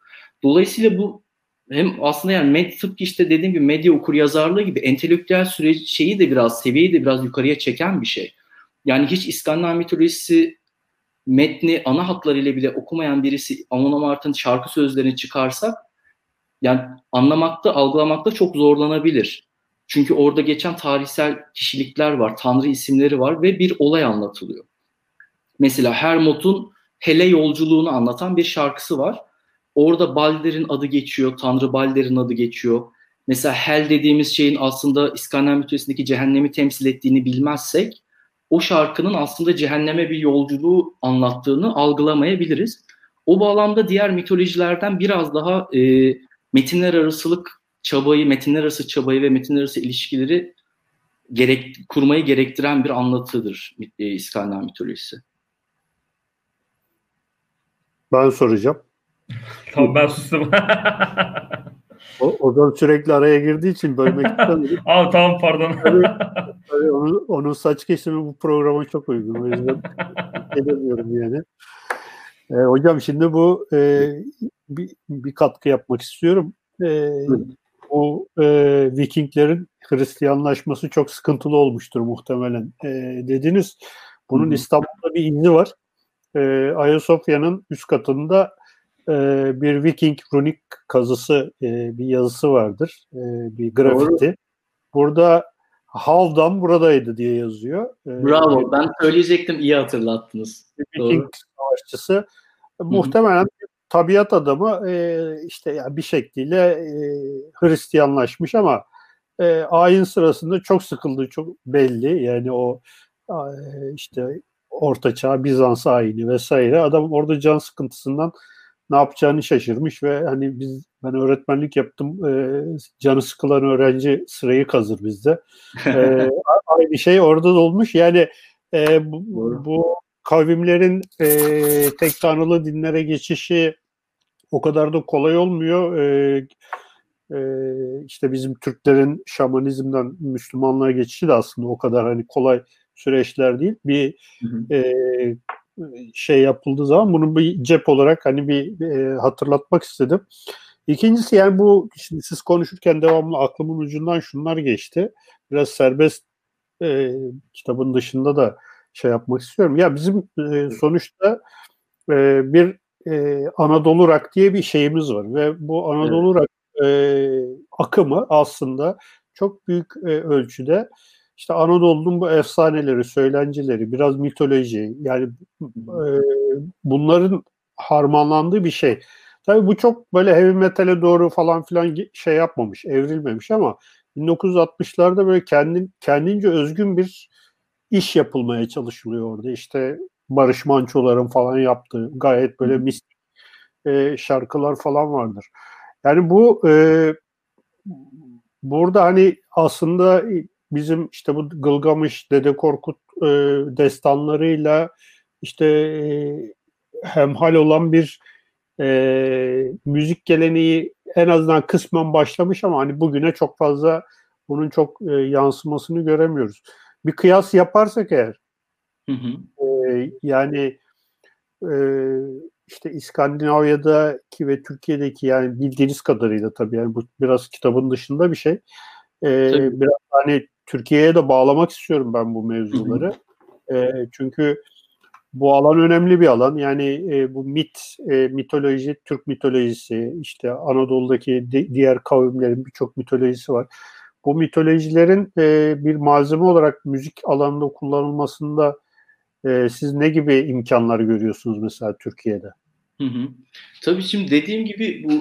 Dolayısıyla bu hem aslında yani med, tıpkı işte dediğim gibi medya okur yazarlığı gibi entelektüel süreci şeyi de biraz seviyeyi de biraz yukarıya çeken bir şey. Yani hiç İskandinav mitolojisi metni ana hatlarıyla bile okumayan birisi Amon Amart'ın şarkı sözlerini çıkarsak yani anlamakta, algılamakta çok zorlanabilir. Çünkü orada geçen tarihsel kişilikler var, tanrı isimleri var ve bir olay anlatılıyor. Mesela Hermot'un Hele yolculuğunu anlatan bir şarkısı var. Orada Balder'in adı geçiyor, Tanrı Balder'in adı geçiyor. Mesela Hel dediğimiz şeyin aslında İskandinav mitolojisindeki cehennemi temsil ettiğini bilmezsek o şarkının aslında cehenneme bir yolculuğu anlattığını algılamayabiliriz. O bağlamda diğer mitolojilerden biraz daha e, metinler arasılık çabayı, metinler arası çabayı ve metinler arası ilişkileri gerek, kurmayı gerektiren bir anlatıdır e, İskandinav mitolojisi. Ben soracağım. tamam ben sustum. o, o da sürekli araya girdiği için bölmek istemedim. Aa tamam pardon. tabii, tabii onun, onun saç kesimi bu programa çok uygun. O yüzden edemiyorum yani. E, hocam şimdi bu e, bir, bir katkı yapmak istiyorum. E, bu e, Vikinglerin Hristiyanlaşması çok sıkıntılı olmuştur muhtemelen e, dediniz. Bunun Hı. İstanbul'da bir izni var. E, Ayasofya'nın üst katında e, bir Viking runik kazısı, e, bir yazısı vardır. E, bir grafiti. Doğru. Burada Havdan buradaydı diye yazıyor. E, Bravo. Ben söyleyecektim. iyi hatırlattınız. Viking Doğru. savaşçısı. Hı-hı. Muhtemelen tabiat adamı e, işte yani bir şekliyle e, Hristiyanlaşmış ama e, ayin sırasında çok sıkıldığı çok belli. Yani o e, işte Orta Çağ Bizans ayini vesaire adam orada can sıkıntısından ne yapacağını şaşırmış ve hani biz ben öğretmenlik yaptım e, canı sıkılan öğrenci sırayı kazır bizde. E, aynı şey orada da olmuş. Yani e, bu, bu kavimlerin e, tek tanrılı dinlere geçişi o kadar da kolay olmuyor. E, e, işte bizim Türklerin şamanizmden Müslümanlığa geçişi de aslında o kadar hani kolay süreçler değil. Bir hı hı. E, şey yapıldığı zaman bunu bir cep olarak hani bir e, hatırlatmak istedim. İkincisi yani bu şimdi siz konuşurken devamlı aklımın ucundan şunlar geçti. Biraz serbest e, kitabın dışında da şey yapmak istiyorum. Ya bizim e, sonuçta e, bir e, Anadolu Rak diye bir şeyimiz var ve bu Anadolu. Rak e, akımı aslında çok büyük e, ölçüde işte Anadolu'nun bu efsaneleri, söylenceleri, biraz mitoloji yani e, bunların harmanlandığı bir şey. Tabii bu çok böyle heavy metal'e doğru falan filan şey yapmamış, evrilmemiş ama 1960'larda böyle kendin, kendince özgün bir iş yapılmaya çalışılıyor orada. İşte Barış Manço'ların falan yaptığı gayet böyle mistik e, şarkılar falan vardır. Yani bu e, burada hani aslında bizim işte bu Gılgamış, Dede Korkut e, destanlarıyla işte e, hemhal olan bir e, müzik geleneği en azından kısmen başlamış ama hani bugüne çok fazla bunun çok e, yansımasını göremiyoruz. Bir kıyas yaparsak eğer hı hı. E, yani e, işte İskandinavya'daki ve Türkiye'deki yani bildiğiniz kadarıyla tabii yani bu biraz kitabın dışında bir şey. E, biraz hani Türkiye'ye de bağlamak istiyorum ben bu mevzuları. Hı hı. E, çünkü bu alan önemli bir alan. Yani e, bu mit, e, mitoloji, Türk mitolojisi, işte Anadolu'daki di- diğer kavimlerin birçok mitolojisi var. Bu mitolojilerin e, bir malzeme olarak müzik alanında kullanılmasında e, siz ne gibi imkanlar görüyorsunuz mesela Türkiye'de? Hı hı. Tabii şimdi dediğim gibi bu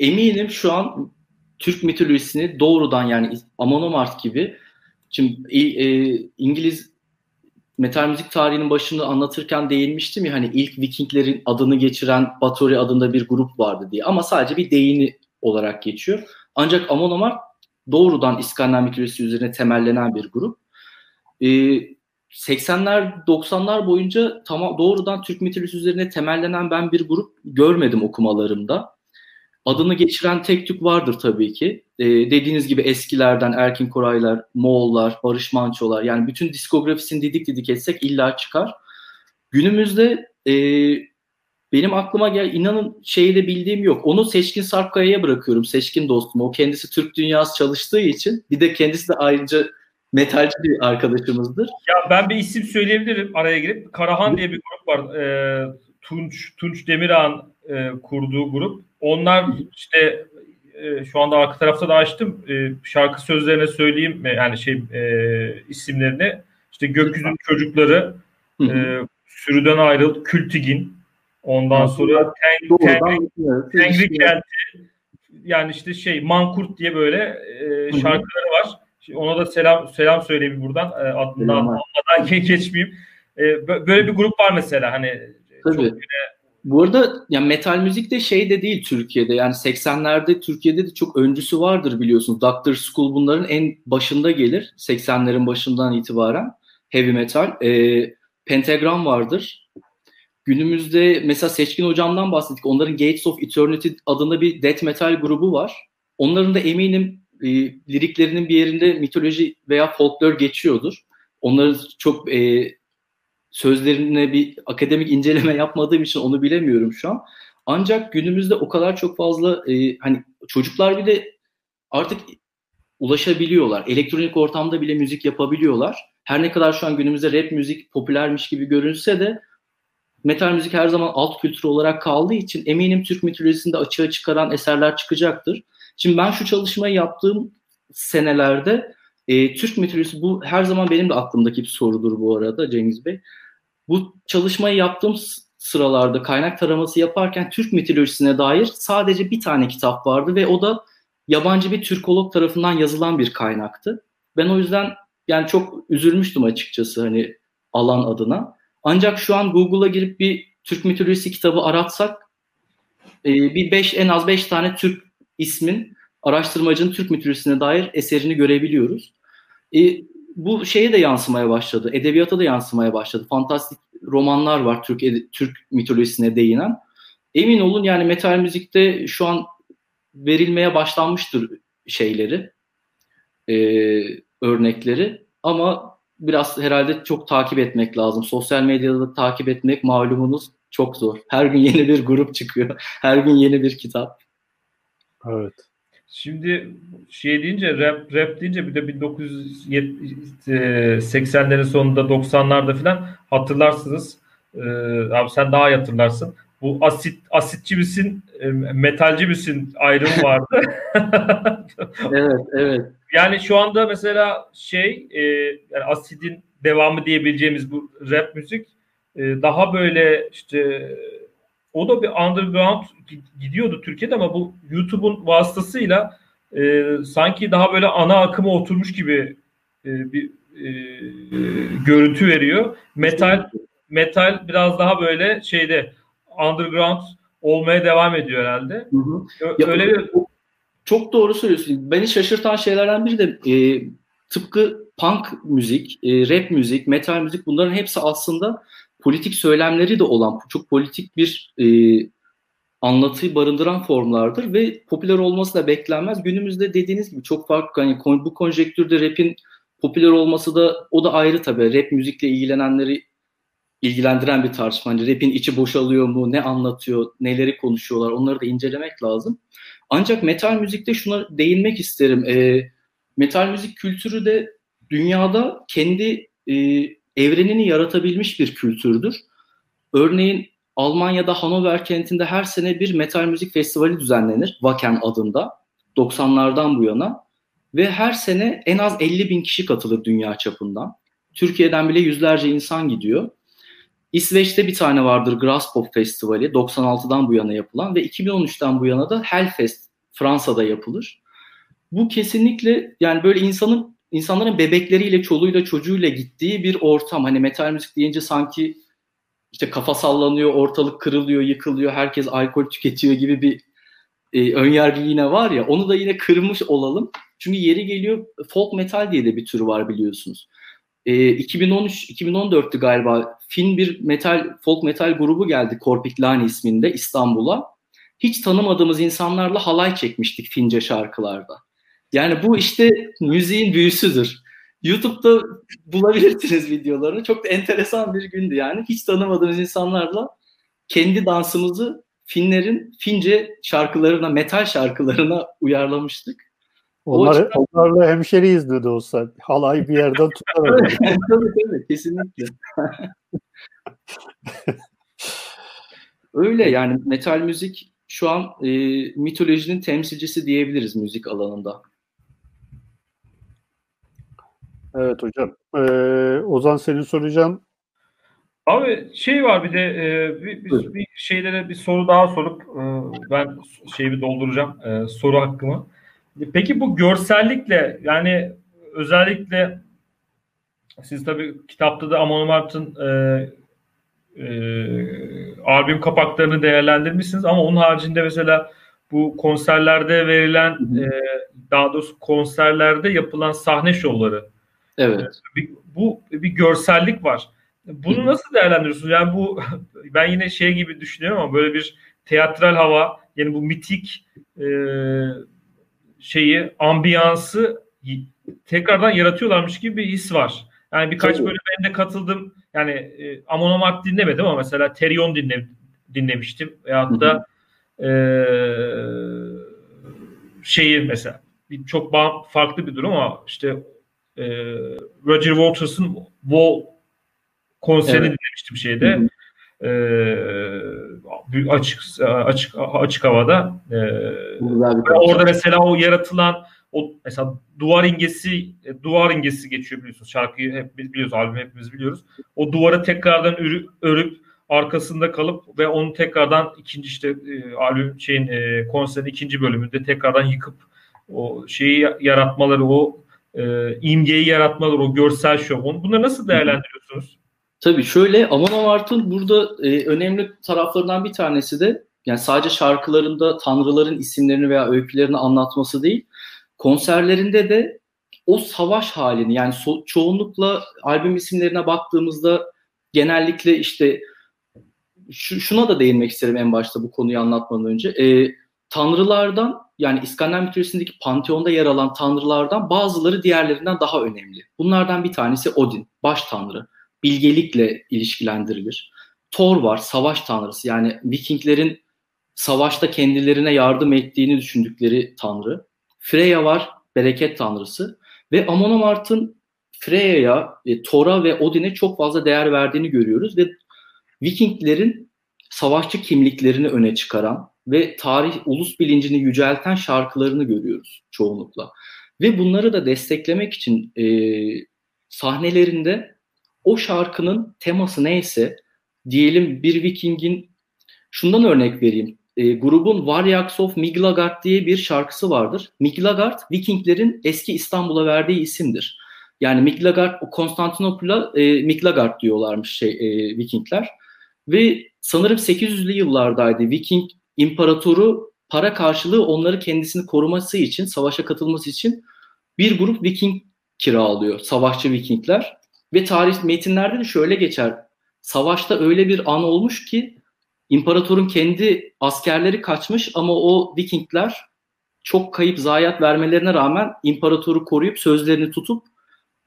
eminim şu an Türk mitolojisini doğrudan yani Amon gibi şimdi e, İngiliz metal müzik tarihinin başında anlatırken değinmiştim ya hani ilk Vikinglerin adını geçiren Bathory adında bir grup vardı diye ama sadece bir deyini olarak geçiyor. Ancak Amon Amarth doğrudan İskandinav mitolojisi üzerine temellenen bir grup. Ee, 80'ler 90'lar boyunca tamam doğrudan Türk mitolojisi üzerine temellenen ben bir grup görmedim okumalarımda. Adını geçiren tek tük vardır tabii ki. Ee, dediğiniz gibi eskilerden Erkin Koraylar, Moğollar, Barış Mançolar yani bütün diskografisini didik didik etsek illa çıkar. Günümüzde e, benim aklıma gel inanın şeyi de bildiğim yok. Onu Seçkin Sarpkaya'ya bırakıyorum. Seçkin dostum. O kendisi Türk dünyası çalıştığı için bir de kendisi de ayrıca metalci bir arkadaşımızdır. Ya ben bir isim söyleyebilirim araya girip. Karahan diye bir grup var. E, Tunç Tunç Demirağ'ın e, kurduğu grup. Onlar işte e, şu anda arka tarafta da açtım. E, şarkı sözlerine söyleyeyim mi? Yani şey e, isimlerini. İşte Gökyüzünün Çocukları, e, Sürüden Ayrıl, Kültigin, Ondan sonra Teng, Tengri, Tengri Kelti yani işte şey Mankurt diye böyle e, şarkıları var. Ona da selam selam söyleyeyim buradan. E, adından almadan geçmeyeyim. E, böyle bir grup var mesela hani Tabii. çok güne... Bu arada yani metal müzik de şey de değil Türkiye'de. Yani 80'lerde Türkiye'de de çok öncüsü vardır biliyorsunuz. Doctor School bunların en başında gelir. 80'lerin başından itibaren heavy metal. E, Pentagram vardır günümüzde mesela Seçkin Hocam'dan bahsettik. Onların Gates of Eternity adında bir death metal grubu var. Onların da eminim e, liriklerinin bir yerinde mitoloji veya folklor geçiyordur. Onların çok e, sözlerine bir akademik inceleme yapmadığım için onu bilemiyorum şu an. Ancak günümüzde o kadar çok fazla e, hani çocuklar bir de artık ulaşabiliyorlar. Elektronik ortamda bile müzik yapabiliyorlar. Her ne kadar şu an günümüzde rap müzik popülermiş gibi görünse de metal müzik her zaman alt kültür olarak kaldığı için eminim Türk mitolojisinde açığa çıkaran eserler çıkacaktır. Şimdi ben şu çalışmayı yaptığım senelerde e, Türk mitolojisi bu her zaman benim de aklımdaki bir sorudur bu arada Cengiz Bey. Bu çalışmayı yaptığım sıralarda kaynak taraması yaparken Türk mitolojisine dair sadece bir tane kitap vardı ve o da yabancı bir Türkolog tarafından yazılan bir kaynaktı. Ben o yüzden yani çok üzülmüştüm açıkçası hani alan adına. Ancak şu an Google'a girip bir Türk mitolojisi kitabı aratsak e, bir beş en az beş tane Türk ismin araştırmacının Türk mitolojisine dair eserini görebiliyoruz. E, bu şeye de yansımaya başladı. Edebiyata da yansımaya başladı. Fantastik romanlar var Türk Türk mitolojisine değinen. Emin olun yani metal müzikte şu an verilmeye başlanmıştır şeyleri, e, örnekleri. Ama biraz herhalde çok takip etmek lazım. Sosyal medyada da takip etmek malumunuz çok zor. Her gün yeni bir grup çıkıyor. Her gün yeni bir kitap. Evet. Şimdi şey deyince rap, rap deyince bir de 1980'lerin e, sonunda 90'larda falan hatırlarsınız. Ee, abi sen daha iyi hatırlarsın. Bu asit asitçi misin, e, metalci misin ayrımı vardı. evet, evet. Yani şu anda mesela şey e, yani asidin devamı diyebileceğimiz bu rap müzik e, daha böyle işte o da bir underground gidiyordu Türkiye'de ama bu YouTube'un vasıtasıyla e, sanki daha böyle ana akıma oturmuş gibi e, bir e, görüntü veriyor. Metal metal biraz daha böyle şeyde underground olmaya devam ediyor herhalde. Hı hı. Öyle bir çok doğru söylüyorsun. Beni şaşırtan şeylerden biri de e, tıpkı punk müzik, e, rap müzik, metal müzik bunların hepsi aslında politik söylemleri de olan çok politik bir e, anlatıyı barındıran formlardır ve popüler olması da beklenmez. Günümüzde dediğiniz gibi çok farklı hani bu konjektürde rap'in popüler olması da o da ayrı tabii. Rap müzikle ilgilenenleri ilgilendiren bir tartışma. Hani rap'in içi boşalıyor mu, ne anlatıyor, neleri konuşuyorlar onları da incelemek lazım. Ancak metal müzikte şuna değinmek isterim. E, metal müzik kültürü de dünyada kendi e, evrenini yaratabilmiş bir kültürdür. Örneğin Almanya'da Hanover kentinde her sene bir metal müzik festivali düzenlenir. Wacken adında. 90'lardan bu yana. Ve her sene en az 50 bin kişi katılır dünya çapından. Türkiye'den bile yüzlerce insan gidiyor. İsveç'te bir tane vardır Grasspop Festivali 96'dan bu yana yapılan ve 2013'ten bu yana da Hellfest Fransa'da yapılır. Bu kesinlikle yani böyle insanın insanların bebekleriyle, çoluğuyla, çocuğuyla gittiği bir ortam. Hani metal müzik deyince sanki işte kafa sallanıyor, ortalık kırılıyor, yıkılıyor, herkes alkol tüketiyor gibi bir e, önyargı yine var ya. Onu da yine kırmış olalım. Çünkü yeri geliyor folk metal diye de bir tür var biliyorsunuz. E, 2013 2014'tü galiba. Fin bir metal folk metal grubu geldi Korpiklani isminde İstanbul'a. Hiç tanımadığımız insanlarla halay çekmiştik Fince şarkılarda. Yani bu işte müziğin büyüsüdür. YouTube'da bulabilirsiniz videolarını. Çok da enteresan bir gündü yani. Hiç tanımadığımız insanlarla kendi dansımızı Finlerin Fince şarkılarına, metal şarkılarına uyarlamıştık. Onlar, açıdan... Onlarla hemşeriyiz dedi olsa. Halay bir yerden tutar. tabii tabii kesinlikle. Öyle yani metal müzik şu an e, mitolojinin temsilcisi diyebiliriz müzik alanında. Evet hocam. Ee, Ozan senin soracağım. Abi şey var bir de e, bir, bir, bir şeylere bir soru daha sorup e, ben şeyi bir dolduracağım e, soru hakkımı. Peki bu görsellikle yani özellikle siz tabii kitapta da Amon Amart'ın e, e, albüm kapaklarını değerlendirmişsiniz ama onun haricinde mesela bu konserlerde verilen e, daha doğrusu konserlerde yapılan sahne şovları Evet. Bir, bu bir görsellik var. Bunu nasıl değerlendiriyorsunuz? Yani bu ben yine şey gibi düşünüyorum ama böyle bir teatral hava yani bu mitik e, şeyi ambiyansı tekrardan yaratıyorlarmış gibi bir his var. Yani birkaç Tabii. böyle ben de katıldım. Yani e, Amon Amarth dinlemedim ama mesela Terion dinle, dinlemiştim. Veyahut da e, şeyi mesela çok farklı bir durum ama işte e, Roger Waters'ın Wall konserini evet. dinlemiştim şeyde. Hı E, açık açık açık havada. E, orada mesela o yaratılan o mesela duvar ingesi duvar ingesi geçiyor biliyorsunuz şarkıyı hep biz biliyoruz albümü hepimiz biliyoruz. O duvarı tekrardan örüp, örüp arkasında kalıp ve onu tekrardan ikinci işte e, albüm şeyin e, konserin ikinci bölümünde tekrardan yıkıp o şeyi yaratmaları, o e, imgeyi yaratmaları, o görsel şov. Bunları nasıl değerlendiriyorsunuz? Tabii şöyle Aman Amart'ın burada e, önemli taraflarından bir tanesi de yani sadece şarkılarında tanrıların isimlerini veya öykülerini anlatması değil, konserlerinde de o savaş halini yani so- çoğunlukla albüm isimlerine baktığımızda genellikle işte şu, şuna da değinmek isterim en başta bu konuyu anlatmadan önce. E, tanrılardan yani İskandinav mitolojisindeki panteonda yer alan tanrılardan bazıları diğerlerinden daha önemli. Bunlardan bir tanesi Odin, baş tanrı. Bilgelikle ilişkilendirilir. Thor var, savaş tanrısı. Yani Vikinglerin savaşta kendilerine yardım ettiğini düşündükleri tanrı. Freya var, bereket tanrısı. Ve Amon Amart'ın Freya'ya, e, Thor'a ve Odin'e çok fazla değer verdiğini görüyoruz ve Vikinglerin savaşçı kimliklerini öne çıkaran ve tarih ulus bilincini yücelten şarkılarını görüyoruz çoğunlukla. Ve bunları da desteklemek için e, sahnelerinde o şarkının teması neyse diyelim bir Viking'in şundan örnek vereyim. E, grubun Warriors of Miglagard diye bir şarkısı vardır. Miglagard Vikinglerin eski İstanbul'a verdiği isimdir. Yani Miglagard, Konstantinopol'a e, Miglagard diyorlarmış şey e, Vikingler. Ve sanırım 800'lü yıllardaydı. Viking imparatoru para karşılığı onları kendisini koruması için, savaşa katılması için bir grup Viking kiralıyor. Savaşçı Vikingler. Ve tarih metinlerde de şöyle geçer. Savaşta öyle bir an olmuş ki imparatorun kendi askerleri kaçmış ama o Vikingler çok kayıp zayiat vermelerine rağmen imparatoru koruyup sözlerini tutup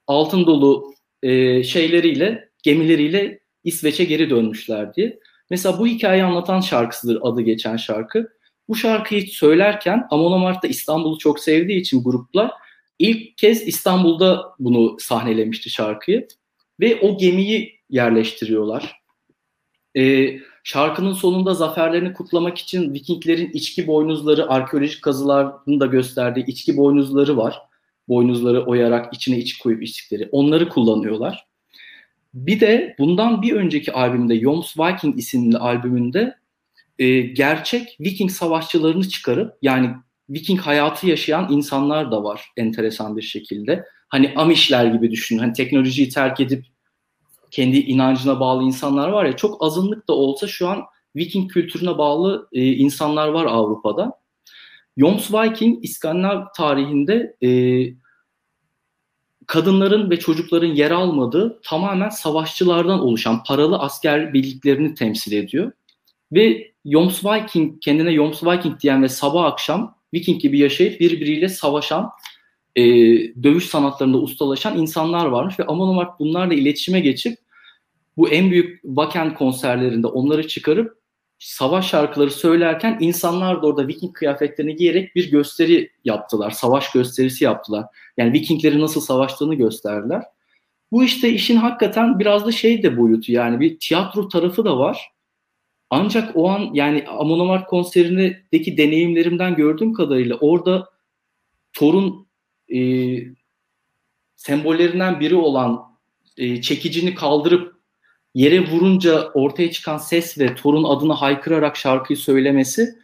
altın dolu e, şeyleriyle, gemileriyle İsveç'e geri dönmüşler diye. Mesela bu hikayeyi anlatan şarkısıdır adı geçen şarkı. Bu şarkıyı söylerken Amon Amart da İstanbul'u çok sevdiği için grupla ilk kez İstanbul'da bunu sahnelemişti şarkıyı. Ve o gemiyi yerleştiriyorlar. Ee, şarkının sonunda zaferlerini kutlamak için Vikinglerin içki boynuzları, arkeolojik kazıların da gösterdiği içki boynuzları var. Boynuzları oyarak içine içki koyup içtikleri. Onları kullanıyorlar. Bir de bundan bir önceki albümde Yoms Viking isimli albümünde e, gerçek Viking savaşçılarını çıkarıp yani Viking hayatı yaşayan insanlar da var enteresan bir şekilde. Hani Amişler gibi düşünün. Hani teknolojiyi terk edip kendi inancına bağlı insanlar var ya çok azınlık da olsa şu an Viking kültürüne bağlı e, insanlar var Avrupa'da. Yoms Viking İskandinav tarihinde e, kadınların ve çocukların yer almadığı tamamen savaşçılardan oluşan paralı asker birliklerini temsil ediyor. Ve Yoms Viking, kendine Yoms Viking diyen ve sabah akşam Viking gibi yaşayıp birbiriyle savaşan, e, dövüş sanatlarında ustalaşan insanlar varmış ve Amon Amarth bunlarla iletişime geçip bu en büyük Wacken konserlerinde onları çıkarıp savaş şarkıları söylerken insanlar da orada Viking kıyafetlerini giyerek bir gösteri yaptılar. Savaş gösterisi yaptılar. Yani Vikingleri nasıl savaştığını gösterdiler. Bu işte işin hakikaten biraz da şey de boyutu yani bir tiyatro tarafı da var. Ancak o an yani Amon konserindeki deneyimlerimden gördüğüm kadarıyla orada Thor'un e, sembollerinden biri olan e, çekicini kaldırıp yere vurunca ortaya çıkan ses ve Thor'un adını haykırarak şarkıyı söylemesi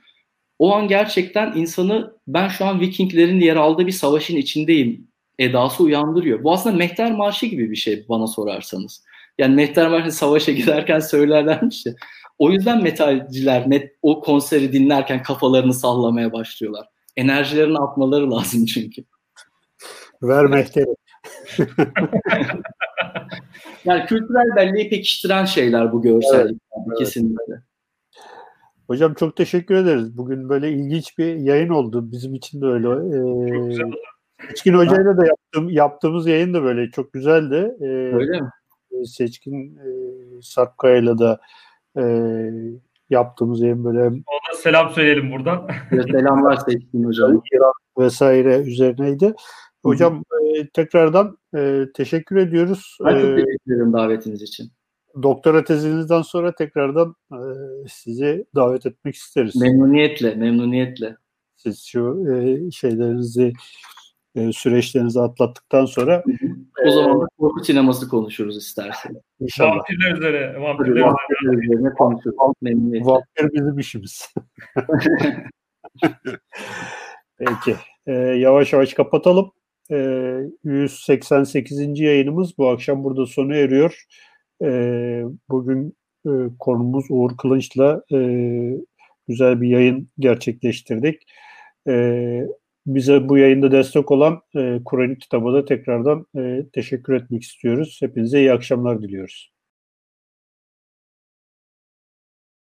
o an gerçekten insanı ben şu an Vikinglerin yer aldığı bir savaşın içindeyim edası uyandırıyor. Bu aslında Mehter Marşı gibi bir şey bana sorarsanız. Yani Mehter Marşı savaşa giderken söylerlermiş ya. O yüzden metalciler met, o konseri dinlerken kafalarını sallamaya başlıyorlar. Enerjilerini atmaları lazım çünkü. Ver Mehter'i. yani kültürel belleği pekiştiren şeyler bu görsellik. Evet, kesinlikle. Hocam çok teşekkür ederiz. Bugün böyle ilginç bir yayın oldu. Bizim için de öyle. Ee, Seçkin Hoca'yla da yaptığım, yaptığımız yayın da böyle çok güzeldi. Ee, öyle mi? Seçkin e, Sakkaya'yla da e, yaptığımız yayın böyle. Ona selam söyleyelim buradan. Selamlar Seçkin Hocam. İran vesaire üzerineydi. Hocam e, tekrardan e, teşekkür ediyoruz. Ben çok e, teşekkür ederim davetiniz için. Doktora tezinizden sonra tekrardan e, sizi davet etmek isteriz. Memnuniyetle, memnuniyetle. Siz şu e, şeylerinizi e, süreçlerinizi atlattıktan sonra. O zaman da korku sineması konuşuruz istersen. İnşallah. Vampirler üzere. Vampirler, vampirler üzerine konuşuruz. Vampir bizim işimiz. Peki. E, yavaş yavaş kapatalım. E, 188. yayınımız bu akşam burada sona eriyor. E, bugün e, konumuz Uğur Kılınç'la e, güzel bir yayın gerçekleştirdik. E, bize bu yayında destek olan e, Kur'an kitabı da tekrardan e, teşekkür etmek istiyoruz. Hepinize iyi akşamlar diliyoruz.